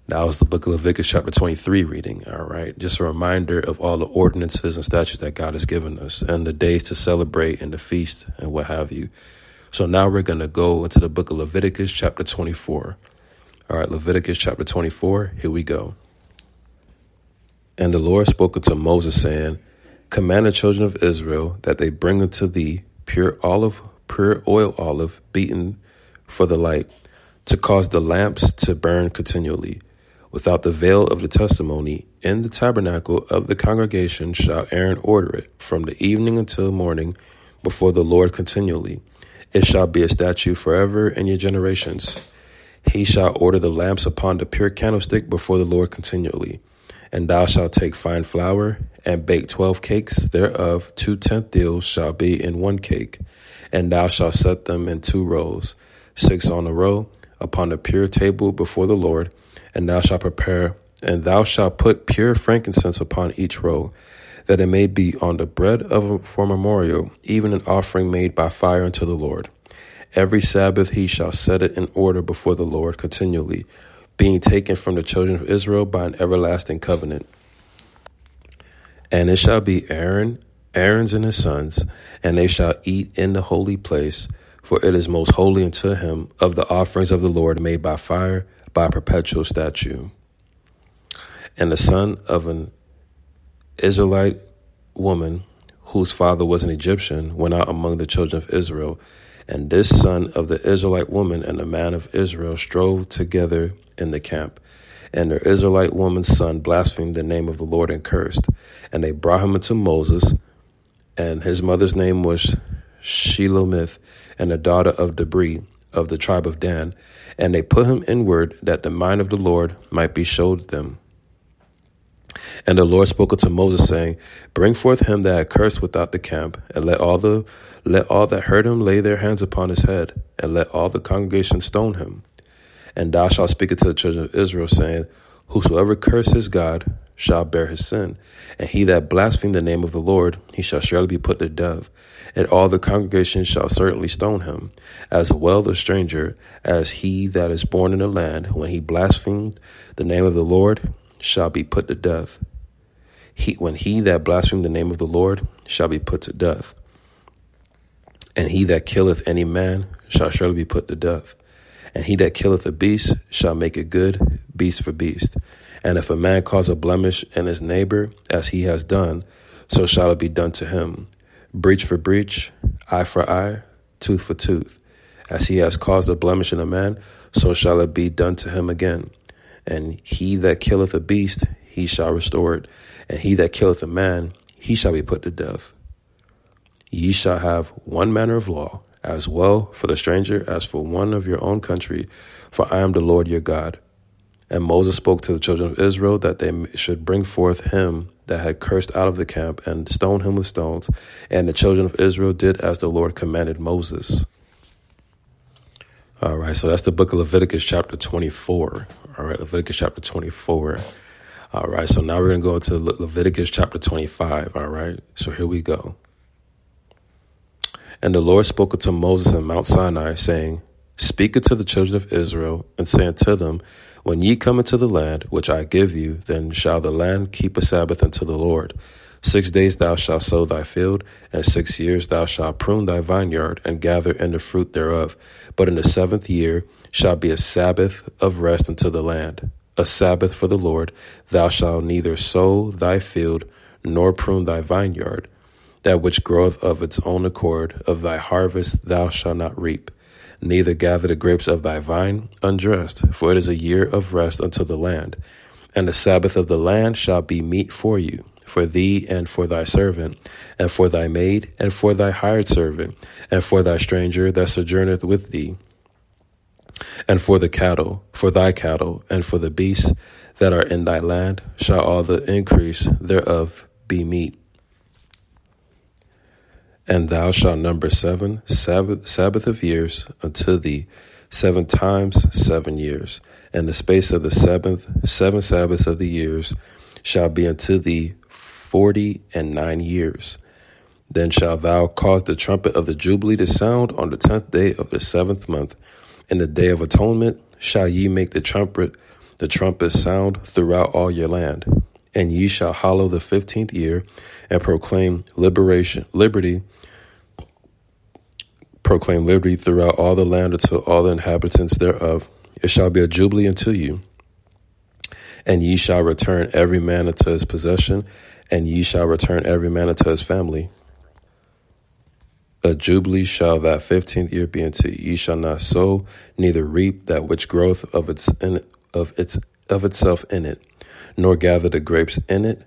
That was the book of Leviticus, chapter 23 reading. All right. Just a reminder of all the ordinances and statutes that God has given us and the days to celebrate and the feast and what have you. So now we're going to go into the book of Leviticus, chapter 24. All right, Leviticus chapter 24, here we go. And the Lord spoke unto Moses, saying, Command the children of Israel that they bring unto thee pure olive, pure oil olive, beaten for the light, to cause the lamps to burn continually. Without the veil of the testimony, in the tabernacle of the congregation shall Aaron order it, from the evening until morning, before the Lord continually. It shall be a statute forever in your generations. He shall order the lamps upon the pure candlestick before the Lord continually. And thou shalt take fine flour and bake twelve cakes thereof. Two tenth deals shall be in one cake. And thou shalt set them in two rows, six on a row, upon the pure table before the Lord, and thou shalt prepare, and thou shalt put pure frankincense upon each row, that it may be on the bread of for memorial, even an offering made by fire unto the Lord. Every Sabbath he shall set it in order before the Lord continually, being taken from the children of Israel by an everlasting covenant. And it shall be Aaron, Aaron's and his sons, and they shall eat in the holy place, for it is most holy unto him of the offerings of the Lord made by fire, by perpetual statute. And the son of an Israelite woman, whose father was an Egyptian, went out among the children of Israel. And this son of the Israelite woman and the man of Israel strove together in the camp. And the Israelite woman's son blasphemed the name of the Lord and cursed. And they brought him unto Moses, and his mother's name was Shelomith, and the daughter of Debri of the tribe of Dan. And they put him inward, that the mind of the Lord might be showed them. And the Lord spoke unto Moses, saying, Bring forth him that cursed without the camp, and let all the let all that heard him lay their hands upon his head, and let all the congregation stone him. And thou shalt speak it to the children of Israel, saying, Whosoever curses God shall bear his sin, and he that blasphemes the name of the Lord, he shall surely be put to death. And all the congregation shall certainly stone him, as well the stranger as he that is born in the land, when he blasphemed the name of the Lord, shall be put to death. He, when he that blasphemeth the name of the Lord shall be put to death. And he that killeth any man shall surely be put to death. And he that killeth a beast shall make it good, beast for beast. And if a man cause a blemish in his neighbor, as he has done, so shall it be done to him. Breach for breach, eye for eye, tooth for tooth. As he has caused a blemish in a man, so shall it be done to him again. And he that killeth a beast, he shall restore it. And he that killeth a man, he shall be put to death. Ye shall have one manner of law, as well for the stranger as for one of your own country, for I am the Lord your God. And Moses spoke to the children of Israel that they should bring forth him that had cursed out of the camp and stone him with stones. And the children of Israel did as the Lord commanded Moses. All right, so that's the book of Leviticus, chapter 24. All right, Leviticus chapter 24. All right, so now we're going to go to Le- Leviticus chapter 25. All right, so here we go. And the Lord spoke unto Moses in Mount Sinai, saying, Speak unto the children of Israel, and say unto them, When ye come into the land which I give you, then shall the land keep a Sabbath unto the Lord. Six days thou shalt sow thy field, and six years thou shalt prune thy vineyard, and gather in the fruit thereof. But in the seventh year shall be a Sabbath of rest unto the land, a Sabbath for the Lord. Thou shalt neither sow thy field, nor prune thy vineyard. That which groweth of its own accord, of thy harvest thou shalt not reap, neither gather the grapes of thy vine undressed, for it is a year of rest unto the land. And the Sabbath of the land shall be meat for you for thee and for thy servant, and for thy maid, and for thy hired servant, and for thy stranger that sojourneth with thee, and for the cattle, for thy cattle, and for the beasts that are in thy land, shall all the increase thereof be meat. And thou shalt number seven Sabbath, of years unto thee, seven times seven years, and the space of the seventh, seven Sabbaths of the years shall be unto thee forty and nine years. Then shalt thou cause the trumpet of the Jubilee to sound on the tenth day of the seventh month. In the day of atonement shall ye make the trumpet the trumpet sound throughout all your land. And ye shall hallow the fifteenth year and proclaim liberation liberty proclaim liberty throughout all the land unto all the inhabitants thereof. It shall be a jubilee unto you. And ye shall return every man unto his possession, and ye shall return every man unto his family. A jubilee shall that fifteenth year be unto you. Ye shall not sow, neither reap that which groweth of its in, of its of itself in it, nor gather the grapes in it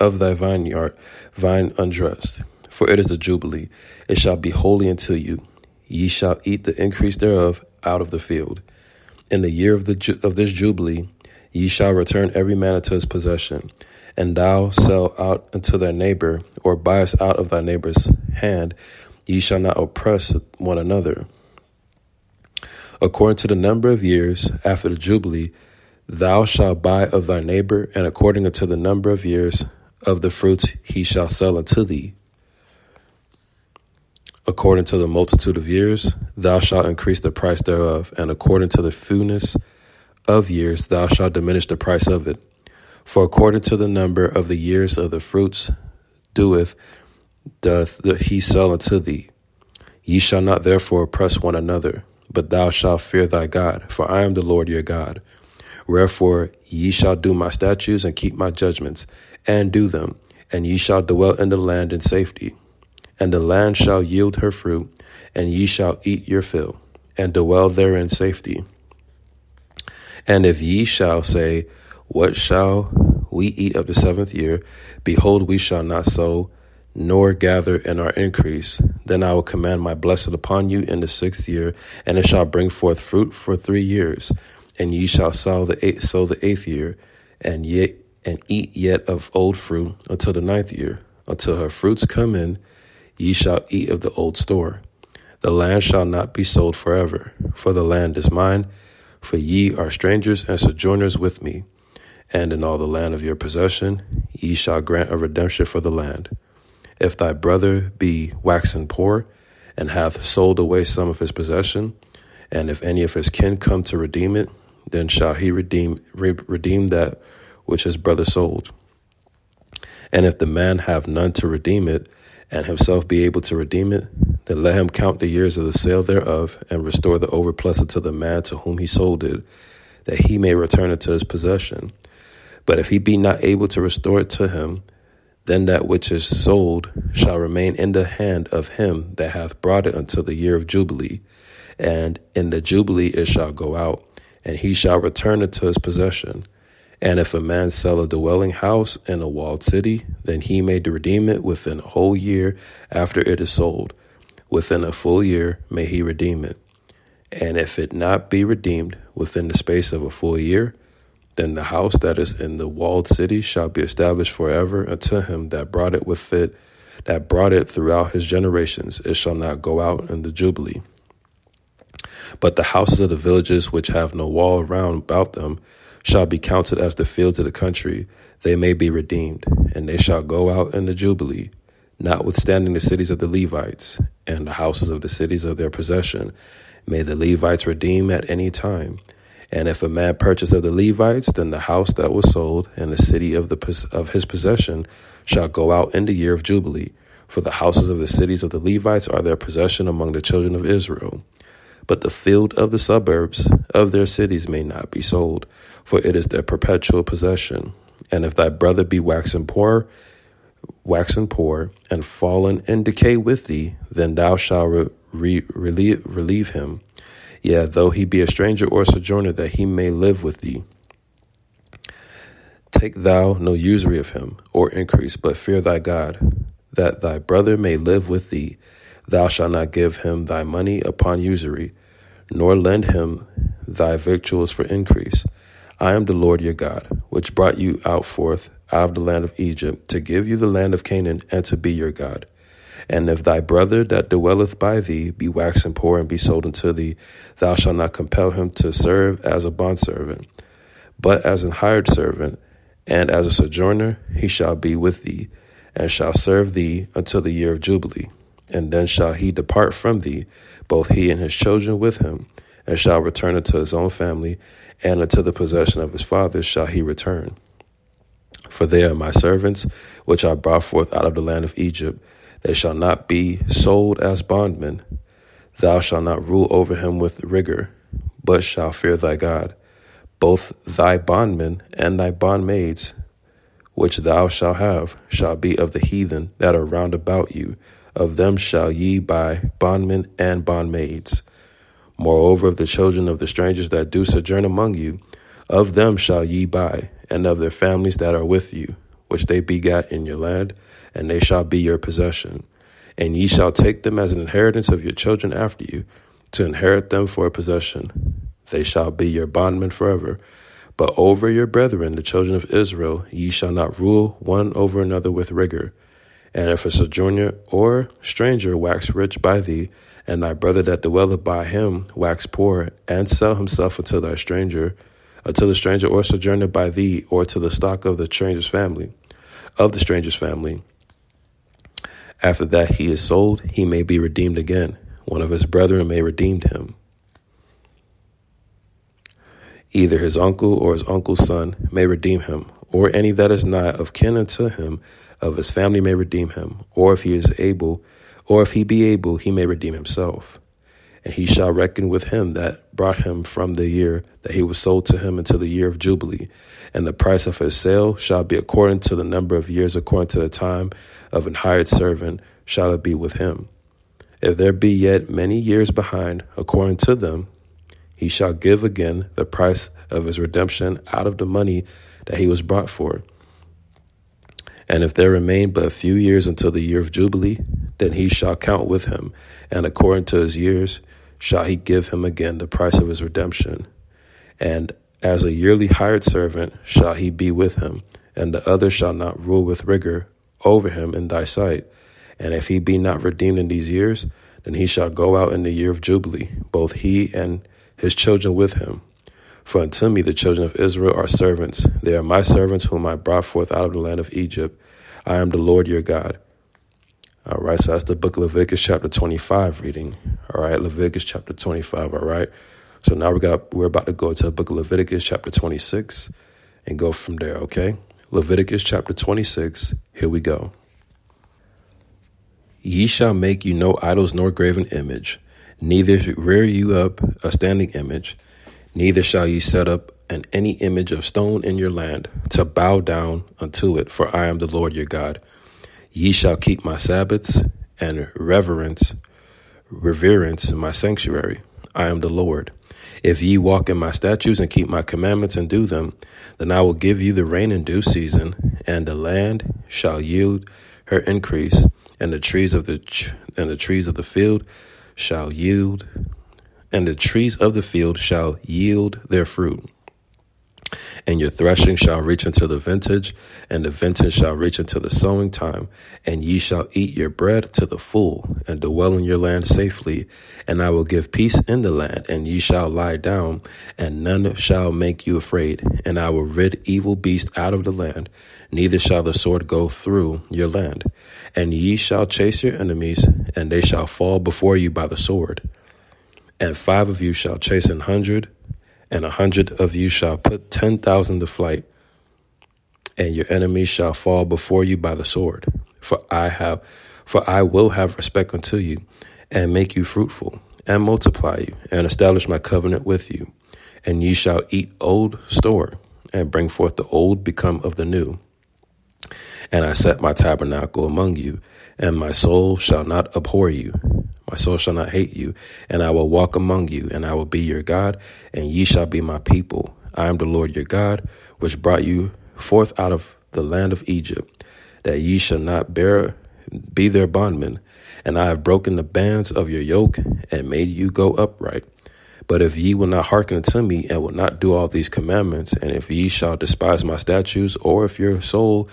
of thy vineyard, vine undressed. For it is a jubilee; it shall be holy unto you. Ye shall eat the increase thereof out of the field. In the year of the of this jubilee, ye shall return every man unto his possession and thou sell out unto thy neighbor, or buyest out of thy neighbor's hand, ye shall not oppress one another. According to the number of years after the Jubilee, thou shalt buy of thy neighbor, and according unto the number of years of the fruits he shall sell unto thee. According to the multitude of years, thou shalt increase the price thereof, and according to the fewness of years, thou shalt diminish the price of it. For according to the number of the years of the fruits doeth, doth he sell unto thee. Ye shall not therefore oppress one another, but thou shalt fear thy God, for I am the Lord your God. Wherefore ye shall do my statutes and keep my judgments, and do them, and ye shall dwell in the land in safety and the land shall yield her fruit, and ye shall eat your fill, and dwell there in safety. And if ye shall say, What shall we eat of the seventh year? Behold, we shall not sow, nor gather in our increase. Then I will command my blessing upon you in the sixth year, and it shall bring forth fruit for three years. And ye shall sow the eighth, sow the eighth year, and yet and eat yet of old fruit until the ninth year, until her fruits come in Ye shall eat of the old store. The land shall not be sold forever, for the land is mine, for ye are strangers and sojourners with me. And in all the land of your possession, ye shall grant a redemption for the land. If thy brother be waxen poor, and hath sold away some of his possession, and if any of his kin come to redeem it, then shall he redeem re- redeem that which his brother sold. And if the man have none to redeem it, and himself be able to redeem it, then let him count the years of the sale thereof, and restore the overplus unto the man to whom he sold it, that he may return it to his possession. But if he be not able to restore it to him, then that which is sold shall remain in the hand of him that hath brought it until the year of Jubilee. And in the Jubilee it shall go out, and he shall return it to his possession. And if a man sell a dwelling house in a walled city, then he may redeem it within a whole year after it is sold. Within a full year may he redeem it. And if it not be redeemed within the space of a full year, then the house that is in the walled city shall be established forever unto him that brought it with it, that brought it throughout his generations. It shall not go out in the jubilee. But the houses of the villages which have no wall round about them shall be counted as the fields of the country, they may be redeemed, and they shall go out in the Jubilee, notwithstanding the cities of the Levites, and the houses of the cities of their possession, may the Levites redeem at any time. And if a man purchase of the Levites, then the house that was sold and the city of the of his possession shall go out in the year of Jubilee. For the houses of the cities of the Levites are their possession among the children of Israel. But the field of the suburbs of their cities may not be sold, for it is their perpetual possession. And if thy brother be waxen poor, waxen poor, and fallen in decay with thee, then thou shalt re- re- relieve, relieve him. Yea, though he be a stranger or sojourner, that he may live with thee. Take thou no usury of him, or increase, but fear thy God, that thy brother may live with thee. Thou shalt not give him thy money upon usury, nor lend him thy victuals for increase. I am the Lord your God, which brought you out forth out of the land of Egypt, to give you the land of Canaan, and to be your God. And if thy brother that dwelleth by thee be waxen poor and be sold unto thee, thou shalt not compel him to serve as a bondservant, but as an hired servant, and as a sojourner he shall be with thee, and shall serve thee until the year of Jubilee. And then shall he depart from thee, both he and his children with him, and shall return unto his own family, and unto the possession of his fathers shall he return. For they are my servants, which I brought forth out of the land of Egypt. They shall not be sold as bondmen. Thou shalt not rule over him with rigor, but shall fear thy God. Both thy bondmen and thy bondmaids, which thou shalt have, shall be of the heathen that are round about you. Of them shall ye buy bondmen and bondmaids. Moreover, of the children of the strangers that do sojourn among you, of them shall ye buy, and of their families that are with you, which they begat in your land, and they shall be your possession. And ye shall take them as an inheritance of your children after you, to inherit them for a possession. They shall be your bondmen forever. But over your brethren, the children of Israel, ye shall not rule one over another with rigor. And if a sojourner or stranger wax rich by thee, and thy brother that dwelleth by him wax poor, and sell himself unto thy stranger, unto the stranger or sojourner by thee, or to the stock of the stranger's family, of the stranger's family. After that he is sold, he may be redeemed again. One of his brethren may redeem him. Either his uncle or his uncle's son may redeem him, or any that is not of kin unto him of his family may redeem him, or if he is able, or if he be able, he may redeem himself. And he shall reckon with him that brought him from the year that he was sold to him until the year of Jubilee. And the price of his sale shall be according to the number of years, according to the time of an hired servant, shall it be with him. If there be yet many years behind, according to them, he shall give again the price of his redemption out of the money that he was bought for. And if there remain but a few years until the year of Jubilee, then he shall count with him, and according to his years shall he give him again the price of his redemption. And as a yearly hired servant shall he be with him, and the other shall not rule with rigor over him in thy sight. And if he be not redeemed in these years, then he shall go out in the year of Jubilee, both he and his children with him. For unto me the children of Israel are servants. They are my servants whom I brought forth out of the land of Egypt. I am the Lord your God. All right, so that's the book of Leviticus chapter 25 reading. All right, Leviticus chapter 25. All right. So now we got we're about to go to the book of Leviticus chapter 26 and go from there, okay? Leviticus chapter 26. Here we go. Ye shall make you no idols nor graven image, neither rear you up a standing image Neither shall ye set up an any image of stone in your land to bow down unto it, for I am the Lord your God. Ye shall keep my Sabbaths and reverence, reverence my sanctuary. I am the Lord. If ye walk in my statutes and keep my commandments and do them, then I will give you the rain in due season, and the land shall yield her increase, and the trees of the and the trees of the field shall yield and the trees of the field shall yield their fruit. And your threshing shall reach into the vintage, and the vintage shall reach into the sowing time, and ye shall eat your bread to the full, and dwell in your land safely. And I will give peace in the land, and ye shall lie down, and none shall make you afraid. And I will rid evil beasts out of the land, neither shall the sword go through your land. And ye shall chase your enemies, and they shall fall before you by the sword and five of you shall chase an hundred, and a hundred of you shall put ten thousand to flight, and your enemies shall fall before you by the sword. For I have, for I will have respect unto you, and make you fruitful, and multiply you, and establish my covenant with you. And ye shall eat old store, and bring forth the old become of the new. And I set my tabernacle among you, and my soul shall not abhor you my soul shall not hate you, and I will walk among you, and I will be your God, and ye shall be my people. I am the Lord your God, which brought you forth out of the land of Egypt, that ye shall not bear be their bondmen. And I have broken the bands of your yoke and made you go upright. But if ye will not hearken unto me and will not do all these commandments, and if ye shall despise my statutes, or if your soul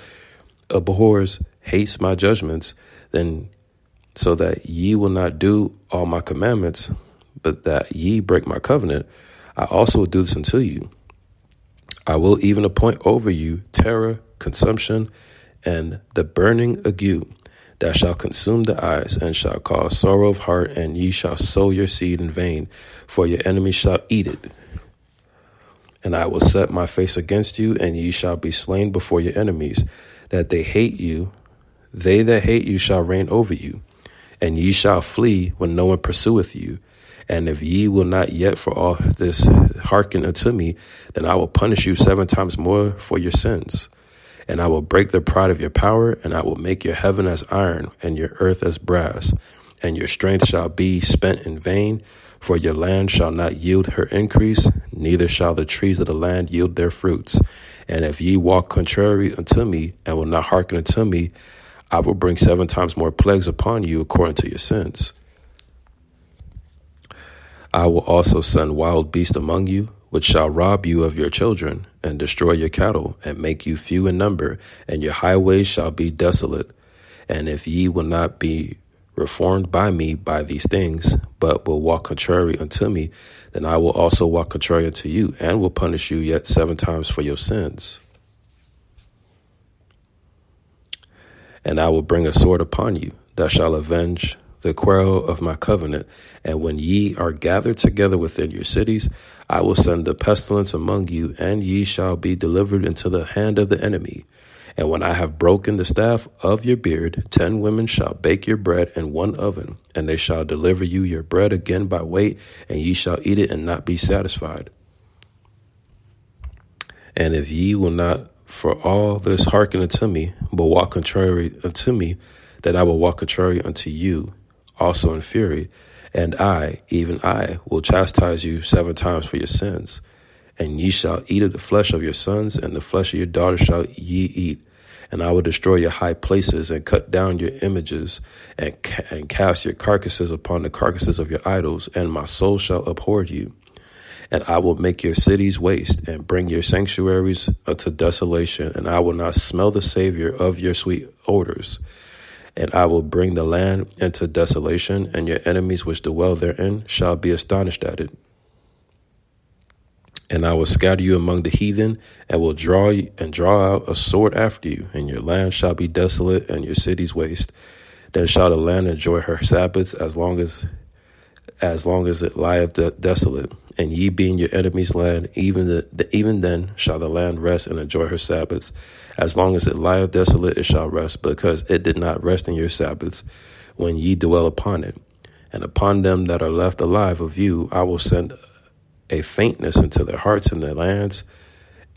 abhors, hates my judgments, then so that ye will not do all my commandments, but that ye break my covenant, I also will do this unto you. I will even appoint over you terror, consumption, and the burning ague that shall consume the eyes and shall cause sorrow of heart, and ye shall sow your seed in vain, for your enemies shall eat it. And I will set my face against you, and ye shall be slain before your enemies, that they hate you. They that hate you shall reign over you and ye shall flee when no one pursueth you. And if ye will not yet for all this hearken unto me, then I will punish you seven times more for your sins. And I will break the pride of your power, and I will make your heaven as iron, and your earth as brass. And your strength shall be spent in vain, for your land shall not yield her increase, neither shall the trees of the land yield their fruits. And if ye walk contrary unto me, and will not hearken unto me, I will bring seven times more plagues upon you according to your sins. I will also send wild beasts among you, which shall rob you of your children, and destroy your cattle, and make you few in number, and your highways shall be desolate. And if ye will not be reformed by me by these things, but will walk contrary unto me, then I will also walk contrary unto you, and will punish you yet seven times for your sins. And I will bring a sword upon you that shall avenge the quarrel of my covenant. And when ye are gathered together within your cities, I will send the pestilence among you, and ye shall be delivered into the hand of the enemy. And when I have broken the staff of your beard, ten women shall bake your bread in one oven, and they shall deliver you your bread again by weight, and ye shall eat it and not be satisfied. And if ye will not for all this hearken unto me, but walk contrary unto me, then I will walk contrary unto you, also in fury. And I, even I, will chastise you seven times for your sins. And ye shall eat of the flesh of your sons, and the flesh of your daughters shall ye eat. And I will destroy your high places, and cut down your images, and, ca- and cast your carcasses upon the carcasses of your idols, and my soul shall abhor you. And I will make your cities waste, and bring your sanctuaries unto desolation, and I will not smell the Savior of your sweet odors. And I will bring the land into desolation, and your enemies which dwell therein shall be astonished at it. And I will scatter you among the heathen, and will draw and draw out a sword after you, and your land shall be desolate, and your cities waste. Then shall the land enjoy her Sabbaths as long as as long as it lieth de- desolate, and ye being your enemy's land, even the, the, even then shall the land rest and enjoy her Sabbaths. As long as it lieth desolate, it shall rest, because it did not rest in your Sabbaths when ye dwell upon it. And upon them that are left alive of you, I will send a faintness into their hearts and their lands,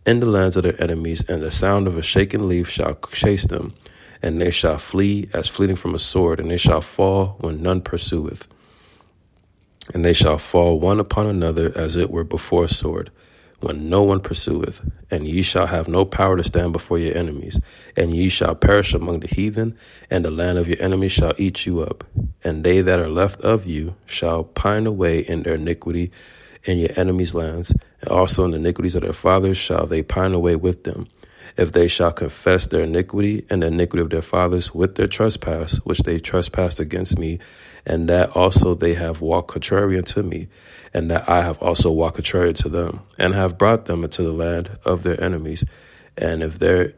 in the lands of their enemies, and the sound of a shaken leaf shall chase them, and they shall flee as fleeting from a sword, and they shall fall when none pursueth. And they shall fall one upon another as it were before a sword, when no one pursueth. And ye shall have no power to stand before your enemies. And ye shall perish among the heathen, and the land of your enemies shall eat you up. And they that are left of you shall pine away in their iniquity in your enemies' lands, and also in the iniquities of their fathers shall they pine away with them. If they shall confess their iniquity and the iniquity of their fathers with their trespass, which they trespassed against me, and that also they have walked contrary unto me, and that I have also walked contrary to them, and have brought them into the land of their enemies, and if their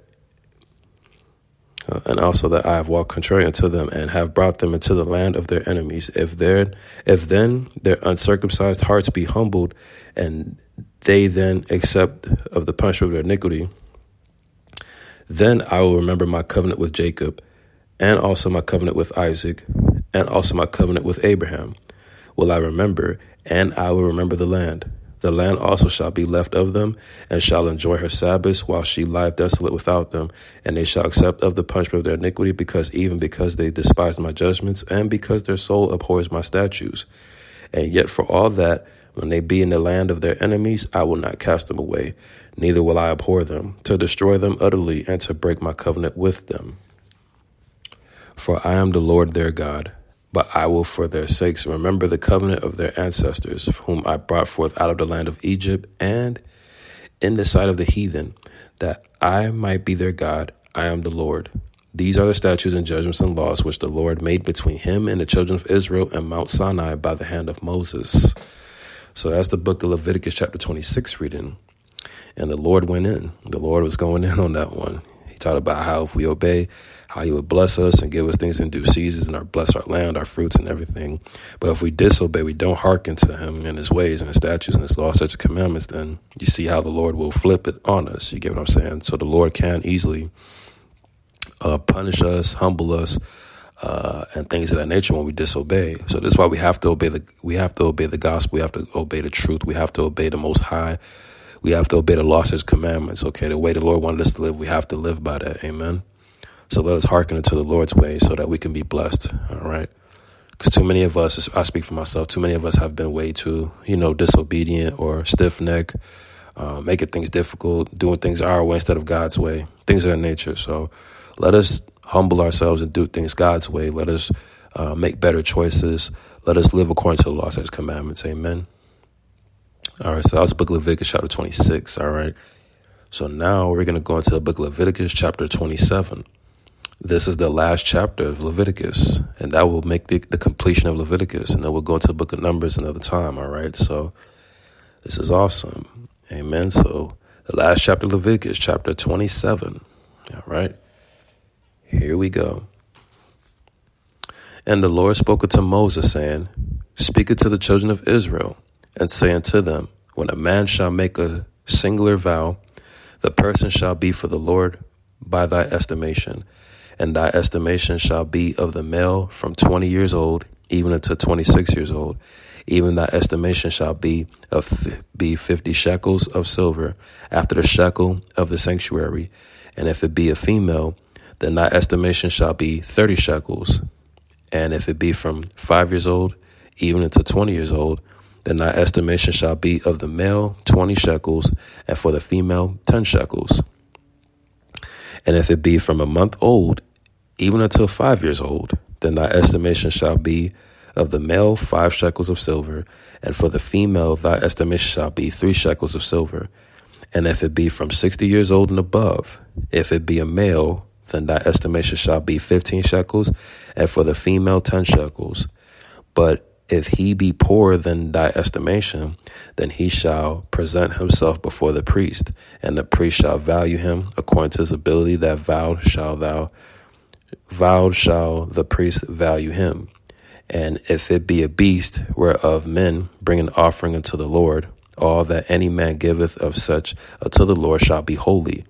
uh, and also that I have walked contrary unto them, and have brought them into the land of their enemies. If their if then their uncircumcised hearts be humbled, and they then accept of the punishment of their iniquity, then I will remember my covenant with Jacob, and also my covenant with Isaac, and also my covenant with Abraham. Will I remember, and I will remember the land. The land also shall be left of them, and shall enjoy her Sabbaths, while she lieth desolate without them. And they shall accept of the punishment of their iniquity, because even because they despise my judgments, and because their soul abhors my statutes. And yet for all that, when they be in the land of their enemies, I will not cast them away, neither will I abhor them, to destroy them utterly, and to break my covenant with them. For I am the Lord their God but I will for their sakes remember the covenant of their ancestors, whom I brought forth out of the land of Egypt, and in the sight of the heathen, that I might be their God. I am the Lord. These are the statutes and judgments and laws which the Lord made between him and the children of Israel and Mount Sinai by the hand of Moses. So that's the book of Leviticus, chapter 26, reading. And the Lord went in. The Lord was going in on that one. He taught about how if we obey, how he would bless us and give us things in due seasons and our bless our land, our fruits and everything. But if we disobey, we don't hearken to him and his ways and his statutes and his laws, such as commandments, then you see how the Lord will flip it on us. You get what I'm saying? So the Lord can easily uh, punish us, humble us, uh, and things of that nature when we disobey. So this is why we have to obey the we have to obey the gospel. We have to obey the truth. We have to obey the Most High. We have to obey the laws, His commandments. Okay, the way the Lord wanted us to live, we have to live by that. Amen. So let us hearken unto the Lord's way so that we can be blessed. All right. Because too many of us, I speak for myself, too many of us have been way too, you know, disobedient or stiff neck, uh, making things difficult, doing things our way instead of God's way, things of that nature. So let us humble ourselves and do things God's way. Let us uh, make better choices. Let us live according to the laws and his commandments. Amen. All right. So that's the book of Leviticus chapter 26. All right. So now we're going to go into the book of Leviticus chapter 27. This is the last chapter of Leviticus, and that will make the, the completion of Leviticus, and then we'll go into the book of Numbers another time, all right? So this is awesome. Amen. So the last chapter of Leviticus, chapter 27, all right? Here we go. And the Lord spoke unto Moses, saying, Speak it to the children of Israel, and say unto them, When a man shall make a singular vow, the person shall be for the Lord by thy estimation, and thy estimation shall be of the male from twenty years old even unto twenty six years old. Even thy estimation shall be of be fifty shekels of silver after the shekel of the sanctuary, and if it be a female, then thy estimation shall be thirty shekels. And if it be from five years old, even unto twenty years old, then thy estimation shall be of the male twenty shekels, and for the female ten shekels. And if it be from a month old, even until five years old, then thy estimation shall be of the male five shekels of silver, and for the female thy estimation shall be three shekels of silver. And if it be from sixty years old and above, if it be a male, then thy estimation shall be fifteen shekels, and for the female ten shekels. But if he be poorer than thy estimation, then he shall present himself before the priest, and the priest shall value him according to his ability. That vowed shall thou vowed shall the priest value him. And if it be a beast whereof men bring an offering unto the Lord, all that any man giveth of such unto the Lord shall be holy.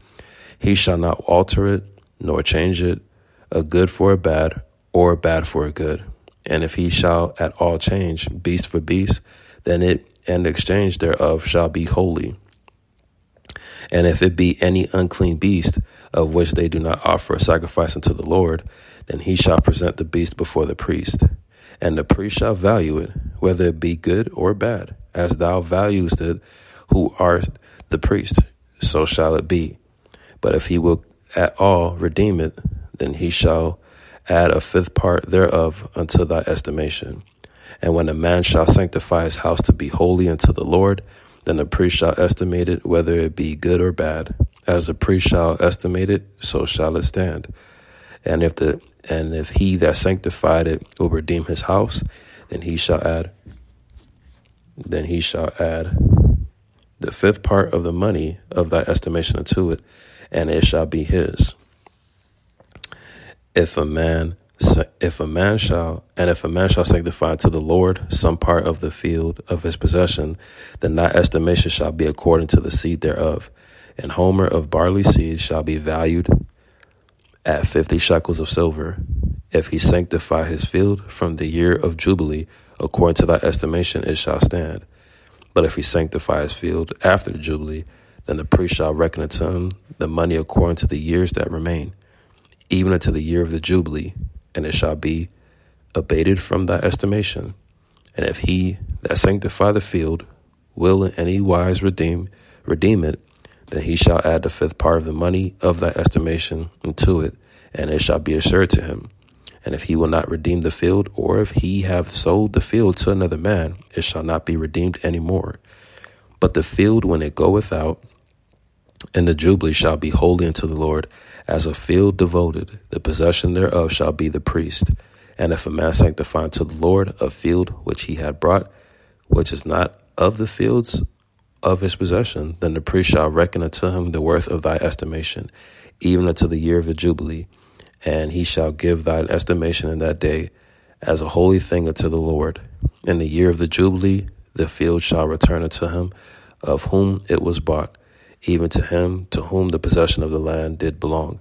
He shall not alter it, nor change it, a good for a bad, or a bad for a good. And if he shall at all change beast for beast, then it and the exchange thereof shall be holy. And if it be any unclean beast, of which they do not offer a sacrifice unto the Lord, then he shall present the beast before the priest. And the priest shall value it, whether it be good or bad, as thou valuest it, who art the priest, so shall it be. But if he will at all redeem it, then he shall add a fifth part thereof unto thy estimation. And when a man shall sanctify his house to be holy unto the Lord, then the priest shall estimate it, whether it be good or bad. As the priest shall estimate it, so shall it stand. And if the and if he that sanctified it will redeem his house, then he shall add then he shall add the fifth part of the money of thy estimation unto it, and it shall be his if a man if a man shall and if a man shall sanctify to the Lord some part of the field of his possession, then that estimation shall be according to the seed thereof. And homer of barley seed shall be valued at fifty shekels of silver. If he sanctify his field from the year of jubilee, according to thy estimation it shall stand. But if he sanctify his field after the jubilee, then the priest shall reckon unto him the money according to the years that remain even unto the year of the Jubilee, and it shall be abated from thy estimation. And if he that sanctify the field will in any wise redeem redeem it, then he shall add the fifth part of the money of thy estimation unto it, and it shall be assured to him. And if he will not redeem the field, or if he have sold the field to another man, it shall not be redeemed any more. But the field, when it goeth out, and the Jubilee shall be holy unto the Lord, as a field devoted, the possession thereof shall be the priest. And if a man sanctify unto the Lord a field which he had brought, which is not of the fields of his possession, then the priest shall reckon unto him the worth of thy estimation, even unto the year of the Jubilee. And he shall give thine estimation in that day as a holy thing unto the Lord. In the year of the Jubilee, the field shall return unto him of whom it was bought even to him to whom the possession of the land did belong.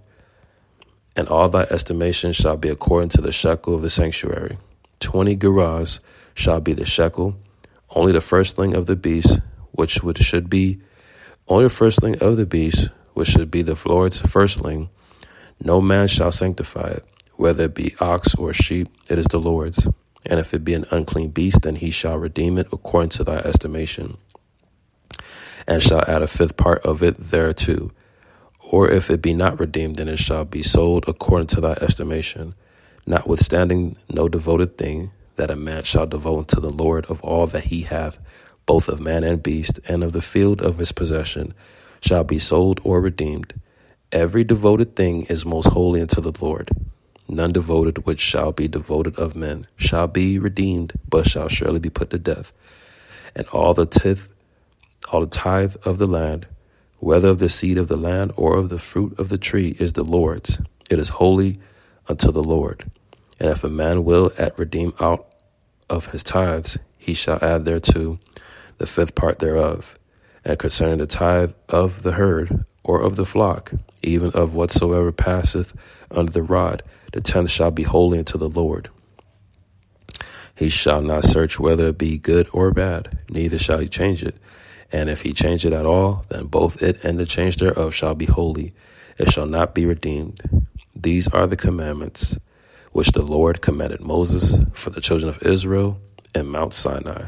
And all thy estimation shall be according to the shekel of the sanctuary. Twenty gerahs shall be the shekel, only the firstling of the beast, which would, should be only the firstling of the beast, which should be the Lord's firstling. No man shall sanctify it, whether it be ox or sheep, it is the Lord's. And if it be an unclean beast, then he shall redeem it according to thy estimation and shall add a fifth part of it thereto. Or if it be not redeemed, then it shall be sold according to thy estimation, notwithstanding no devoted thing that a man shall devote unto the Lord of all that he hath, both of man and beast, and of the field of his possession, shall be sold or redeemed. Every devoted thing is most holy unto the Lord. None devoted which shall be devoted of men shall be redeemed, but shall surely be put to death. And all the tithe, all the tithe of the land, whether of the seed of the land or of the fruit of the tree, is the Lord's. It is holy unto the Lord. And if a man will at redeem out of his tithes, he shall add thereto the fifth part thereof. And concerning the tithe of the herd or of the flock, even of whatsoever passeth under the rod, the tenth shall be holy unto the Lord. He shall not search whether it be good or bad, neither shall he change it. And if he change it at all, then both it and the change thereof shall be holy. It shall not be redeemed. These are the commandments which the Lord commanded Moses for the children of Israel in Mount Sinai.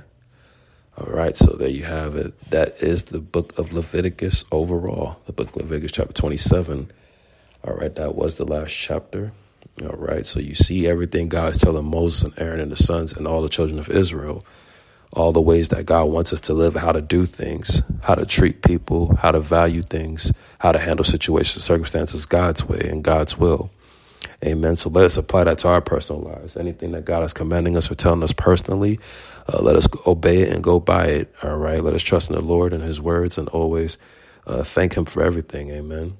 All right, so there you have it. That is the book of Leviticus overall, the book of Leviticus, chapter 27. All right, that was the last chapter. All right, so you see everything God is telling Moses and Aaron and the sons and all the children of Israel, all the ways that God wants us to live, how to do things, how to treat people, how to value things, how to handle situations, circumstances God's way and God's will. Amen. So let us apply that to our personal lives. Anything that God is commanding us or telling us personally, uh, let us obey it and go by it. All right. Let us trust in the Lord and His words and always uh, thank Him for everything. Amen.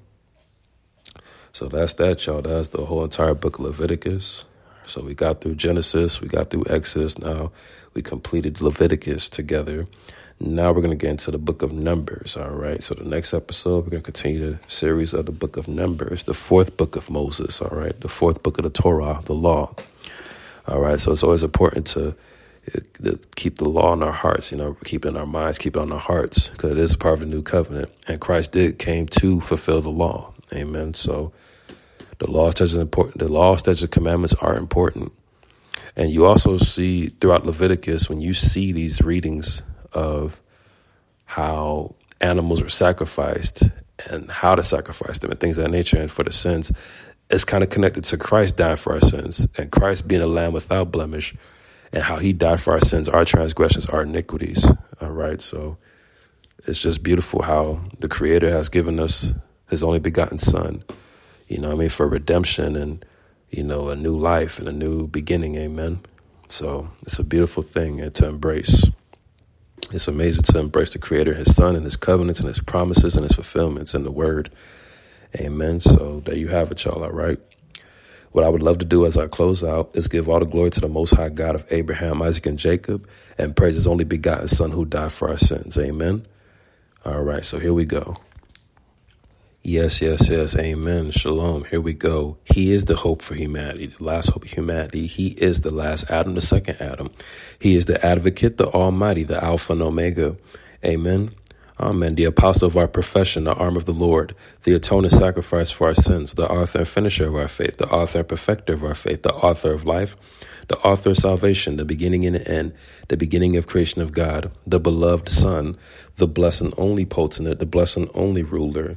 So that's that, y'all. That's the whole entire book of Leviticus. So we got through Genesis, we got through Exodus. Now we completed Leviticus together. Now we're going to get into the book of Numbers. All right. So the next episode, we're going to continue the series of the book of Numbers, the fourth book of Moses. All right. The fourth book of the Torah, the law. All right. So it's always important to, uh, to keep the law in our hearts, you know, keep it in our minds, keep it on our hearts, because it is part of the new covenant. And Christ did came to fulfill the law. Amen. So the law, statutes, important. The law, statutes, and commandments are important. And you also see throughout Leviticus when you see these readings of how animals were sacrificed and how to sacrifice them and things of that nature and for the sins, it's kind of connected to Christ dying for our sins and Christ being a lamb without blemish and how he died for our sins, our transgressions, our iniquities. All right. So it's just beautiful how the Creator has given us his only begotten Son, you know I mean, for redemption and, you know, a new life and a new beginning. Amen. So it's a beautiful thing and to embrace. It's amazing to embrace the Creator, His Son, and His covenants, and His promises, and His fulfillments in the Word. Amen. So there you have it, y'all. All right. What I would love to do as I close out is give all the glory to the Most High God of Abraham, Isaac, and Jacob, and praise His only begotten Son who died for our sins. Amen. All right. So here we go. Yes, yes, yes. Amen. Shalom. Here we go. He is the hope for humanity, the last hope of humanity. He is the last Adam, the second Adam. He is the advocate, the Almighty, the Alpha and Omega. Amen. Amen. The apostle of our profession, the arm of the Lord, the atoning sacrifice for our sins, the author and finisher of our faith, the author and perfecter of our faith, the author of life, the author of salvation, the beginning and the end, the beginning of creation of God, the beloved Son, the blessed only potentate, the blessed only ruler,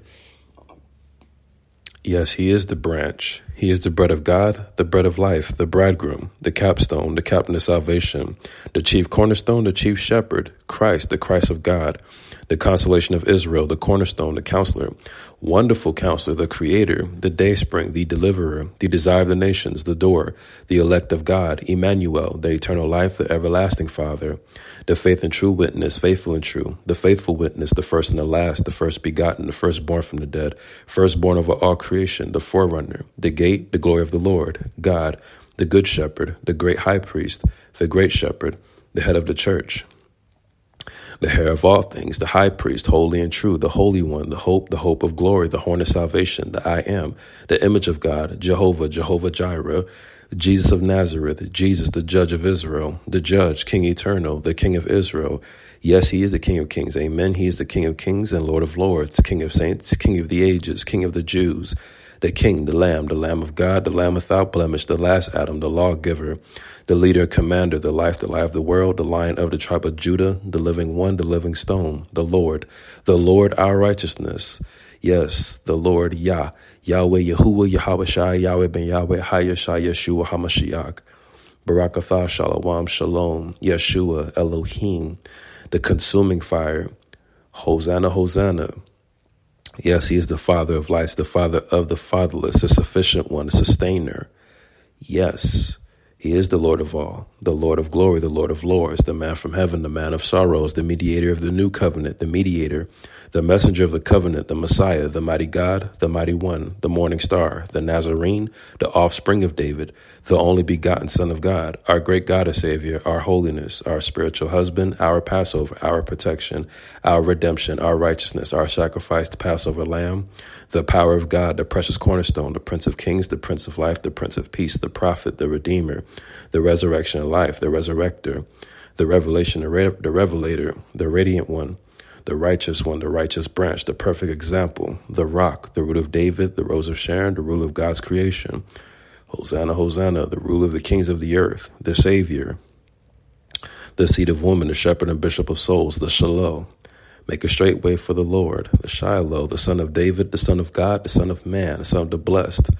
Yes, he is the branch. He is the bread of God, the bread of life, the bridegroom, the capstone, the captain of salvation, the chief cornerstone, the chief shepherd, Christ, the Christ of God, the consolation of Israel, the cornerstone, the counselor, wonderful counselor, the creator, the dayspring, the deliverer, the desire of the nations, the door, the elect of God, Emmanuel, the eternal life, the everlasting Father, the faith and true witness, faithful and true, the faithful witness, the first and the last, the first begotten, the firstborn from the dead, firstborn over all creation, the forerunner, the gate, the glory of the Lord, God, the good shepherd, the great high priest, the great shepherd, the head of the church the hair of all things, the high priest, holy and true, the holy one, the hope, the hope of glory, the horn of salvation, the I am, the image of God, Jehovah, Jehovah Jireh, Jesus of Nazareth, Jesus, the judge of Israel, the judge, King eternal, the King of Israel. Yes, he is the King of kings. Amen. He is the King of kings and Lord of lords, King of saints, King of the ages, King of the Jews the King, the Lamb, the Lamb of God, the Lamb without blemish, the last Adam, the lawgiver, the leader, commander, the life, the life of the world, the lion of the tribe of Judah, the living one, the living stone, the Lord, the Lord our righteousness. Yes, the Lord Yah, Yahweh, Yahuwah, Yahweh Shai, Yahweh Ben Yahweh, Hayashai, Yeshua, HaMashiach. Barakatha, Shalom, Shalom, Yeshua, Elohim, the consuming fire. Hosanna, Hosanna. Yes, He is the Father of lights, the Father of the fatherless, the sufficient one, the sustainer. Yes, He is the Lord of all, the Lord of glory, the Lord of lords, the man from heaven, the man of sorrows, the mediator of the new covenant, the mediator, the messenger of the covenant, the Messiah, the mighty God, the mighty one, the morning star, the Nazarene, the offspring of David, the only begotten Son of God, our great God and Savior, our holiness, our spiritual husband, our Passover, our protection, our redemption, our righteousness, our sacrificed Passover lamb, the power of God, the precious cornerstone, the Prince of Kings, the Prince of Life, the Prince of Peace, the prophet, the Redeemer, the resurrection of life, the resurrector, the revelation, the, re- the revelator, the radiant one, the righteous one, the righteous branch, the perfect example, the rock, the root of David, the rose of Sharon, the rule of God's creation. Hosanna, Hosanna, the rule of the kings of the earth, the Savior, the seed of woman, the shepherd and bishop of souls, the Shiloh. Make a straight way for the Lord, the Shiloh, the son of David, the son of God, the son of man, the son of the blessed,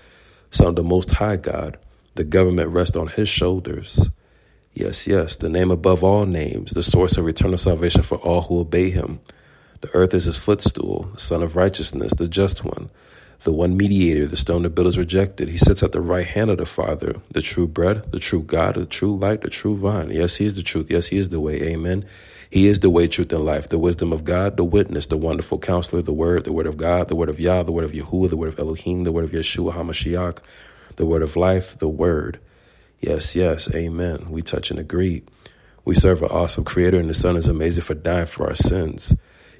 son of the most high God. The government rests on his shoulders. Yes, yes, the name above all names, the source of eternal salvation for all who obey him. The earth is his footstool, the Sun of righteousness, the just one, the one mediator, the stone the builders rejected. He sits at the right hand of the Father, the true bread, the true God, the true light, the true vine. Yes, he is the truth. Yes, he is the way. Amen. He is the way, truth, and life, the wisdom of God, the witness, the wonderful counselor, the word, the word of God, the word of Yah, the word of Yahuwah, the word of Elohim, the word of Yeshua HaMashiach, the word of life, the word. Yes, yes, amen. We touch and agree. We serve an awesome creator, and the Son is amazing for dying for our sins.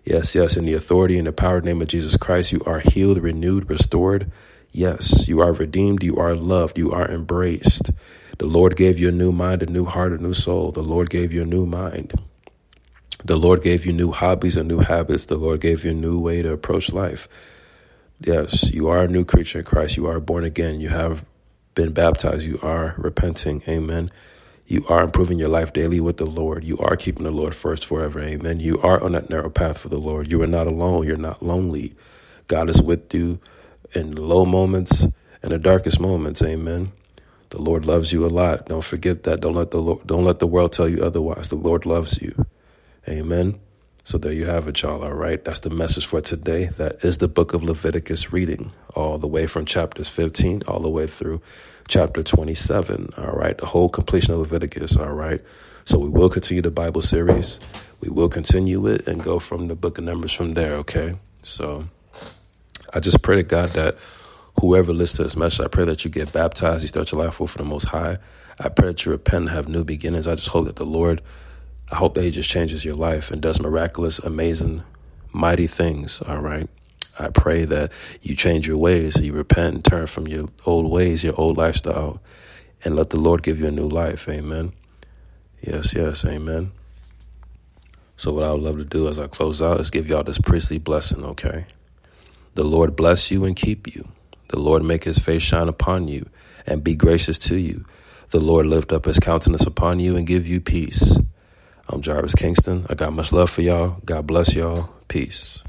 Yes, yes, in the authority and the power name of Jesus Christ, you are healed, renewed, restored. Yes, you are redeemed, you are loved, you are embraced. The Lord gave you a new mind, a new heart, a new soul. The Lord gave you a new mind. The Lord gave you new hobbies and new habits. The Lord gave you a new way to approach life. Yes, you are a new creature in Christ. You are born again. You have been baptized, you are repenting. Amen. You are improving your life daily with the Lord. You are keeping the Lord first forever. Amen. You are on that narrow path for the Lord. You are not alone. You're not lonely. God is with you in low moments and the darkest moments. Amen. The Lord loves you a lot. Don't forget that. Don't let the Lord, don't let the world tell you otherwise. The Lord loves you. Amen. So there you have it, y'all. All right. That's the message for today. That is the book of Leviticus reading, all the way from chapters 15 all the way through chapter 27. All right. The whole completion of Leviticus. All right. So we will continue the Bible series. We will continue it and go from the book of Numbers from there. Okay. So I just pray to God that whoever listens to this message, I pray that you get baptized, you start your life over for the Most High. I pray that you repent and have new beginnings. I just hope that the Lord I hope that He just changes your life and does miraculous, amazing, mighty things. All right. I pray that you change your ways, you repent and turn from your old ways, your old lifestyle, and let the Lord give you a new life. Amen. Yes, yes, amen. So, what I would love to do as I close out is give y'all this priestly blessing, okay? The Lord bless you and keep you. The Lord make his face shine upon you and be gracious to you. The Lord lift up his countenance upon you and give you peace. I'm Jarvis Kingston. I got much love for y'all. God bless y'all. Peace.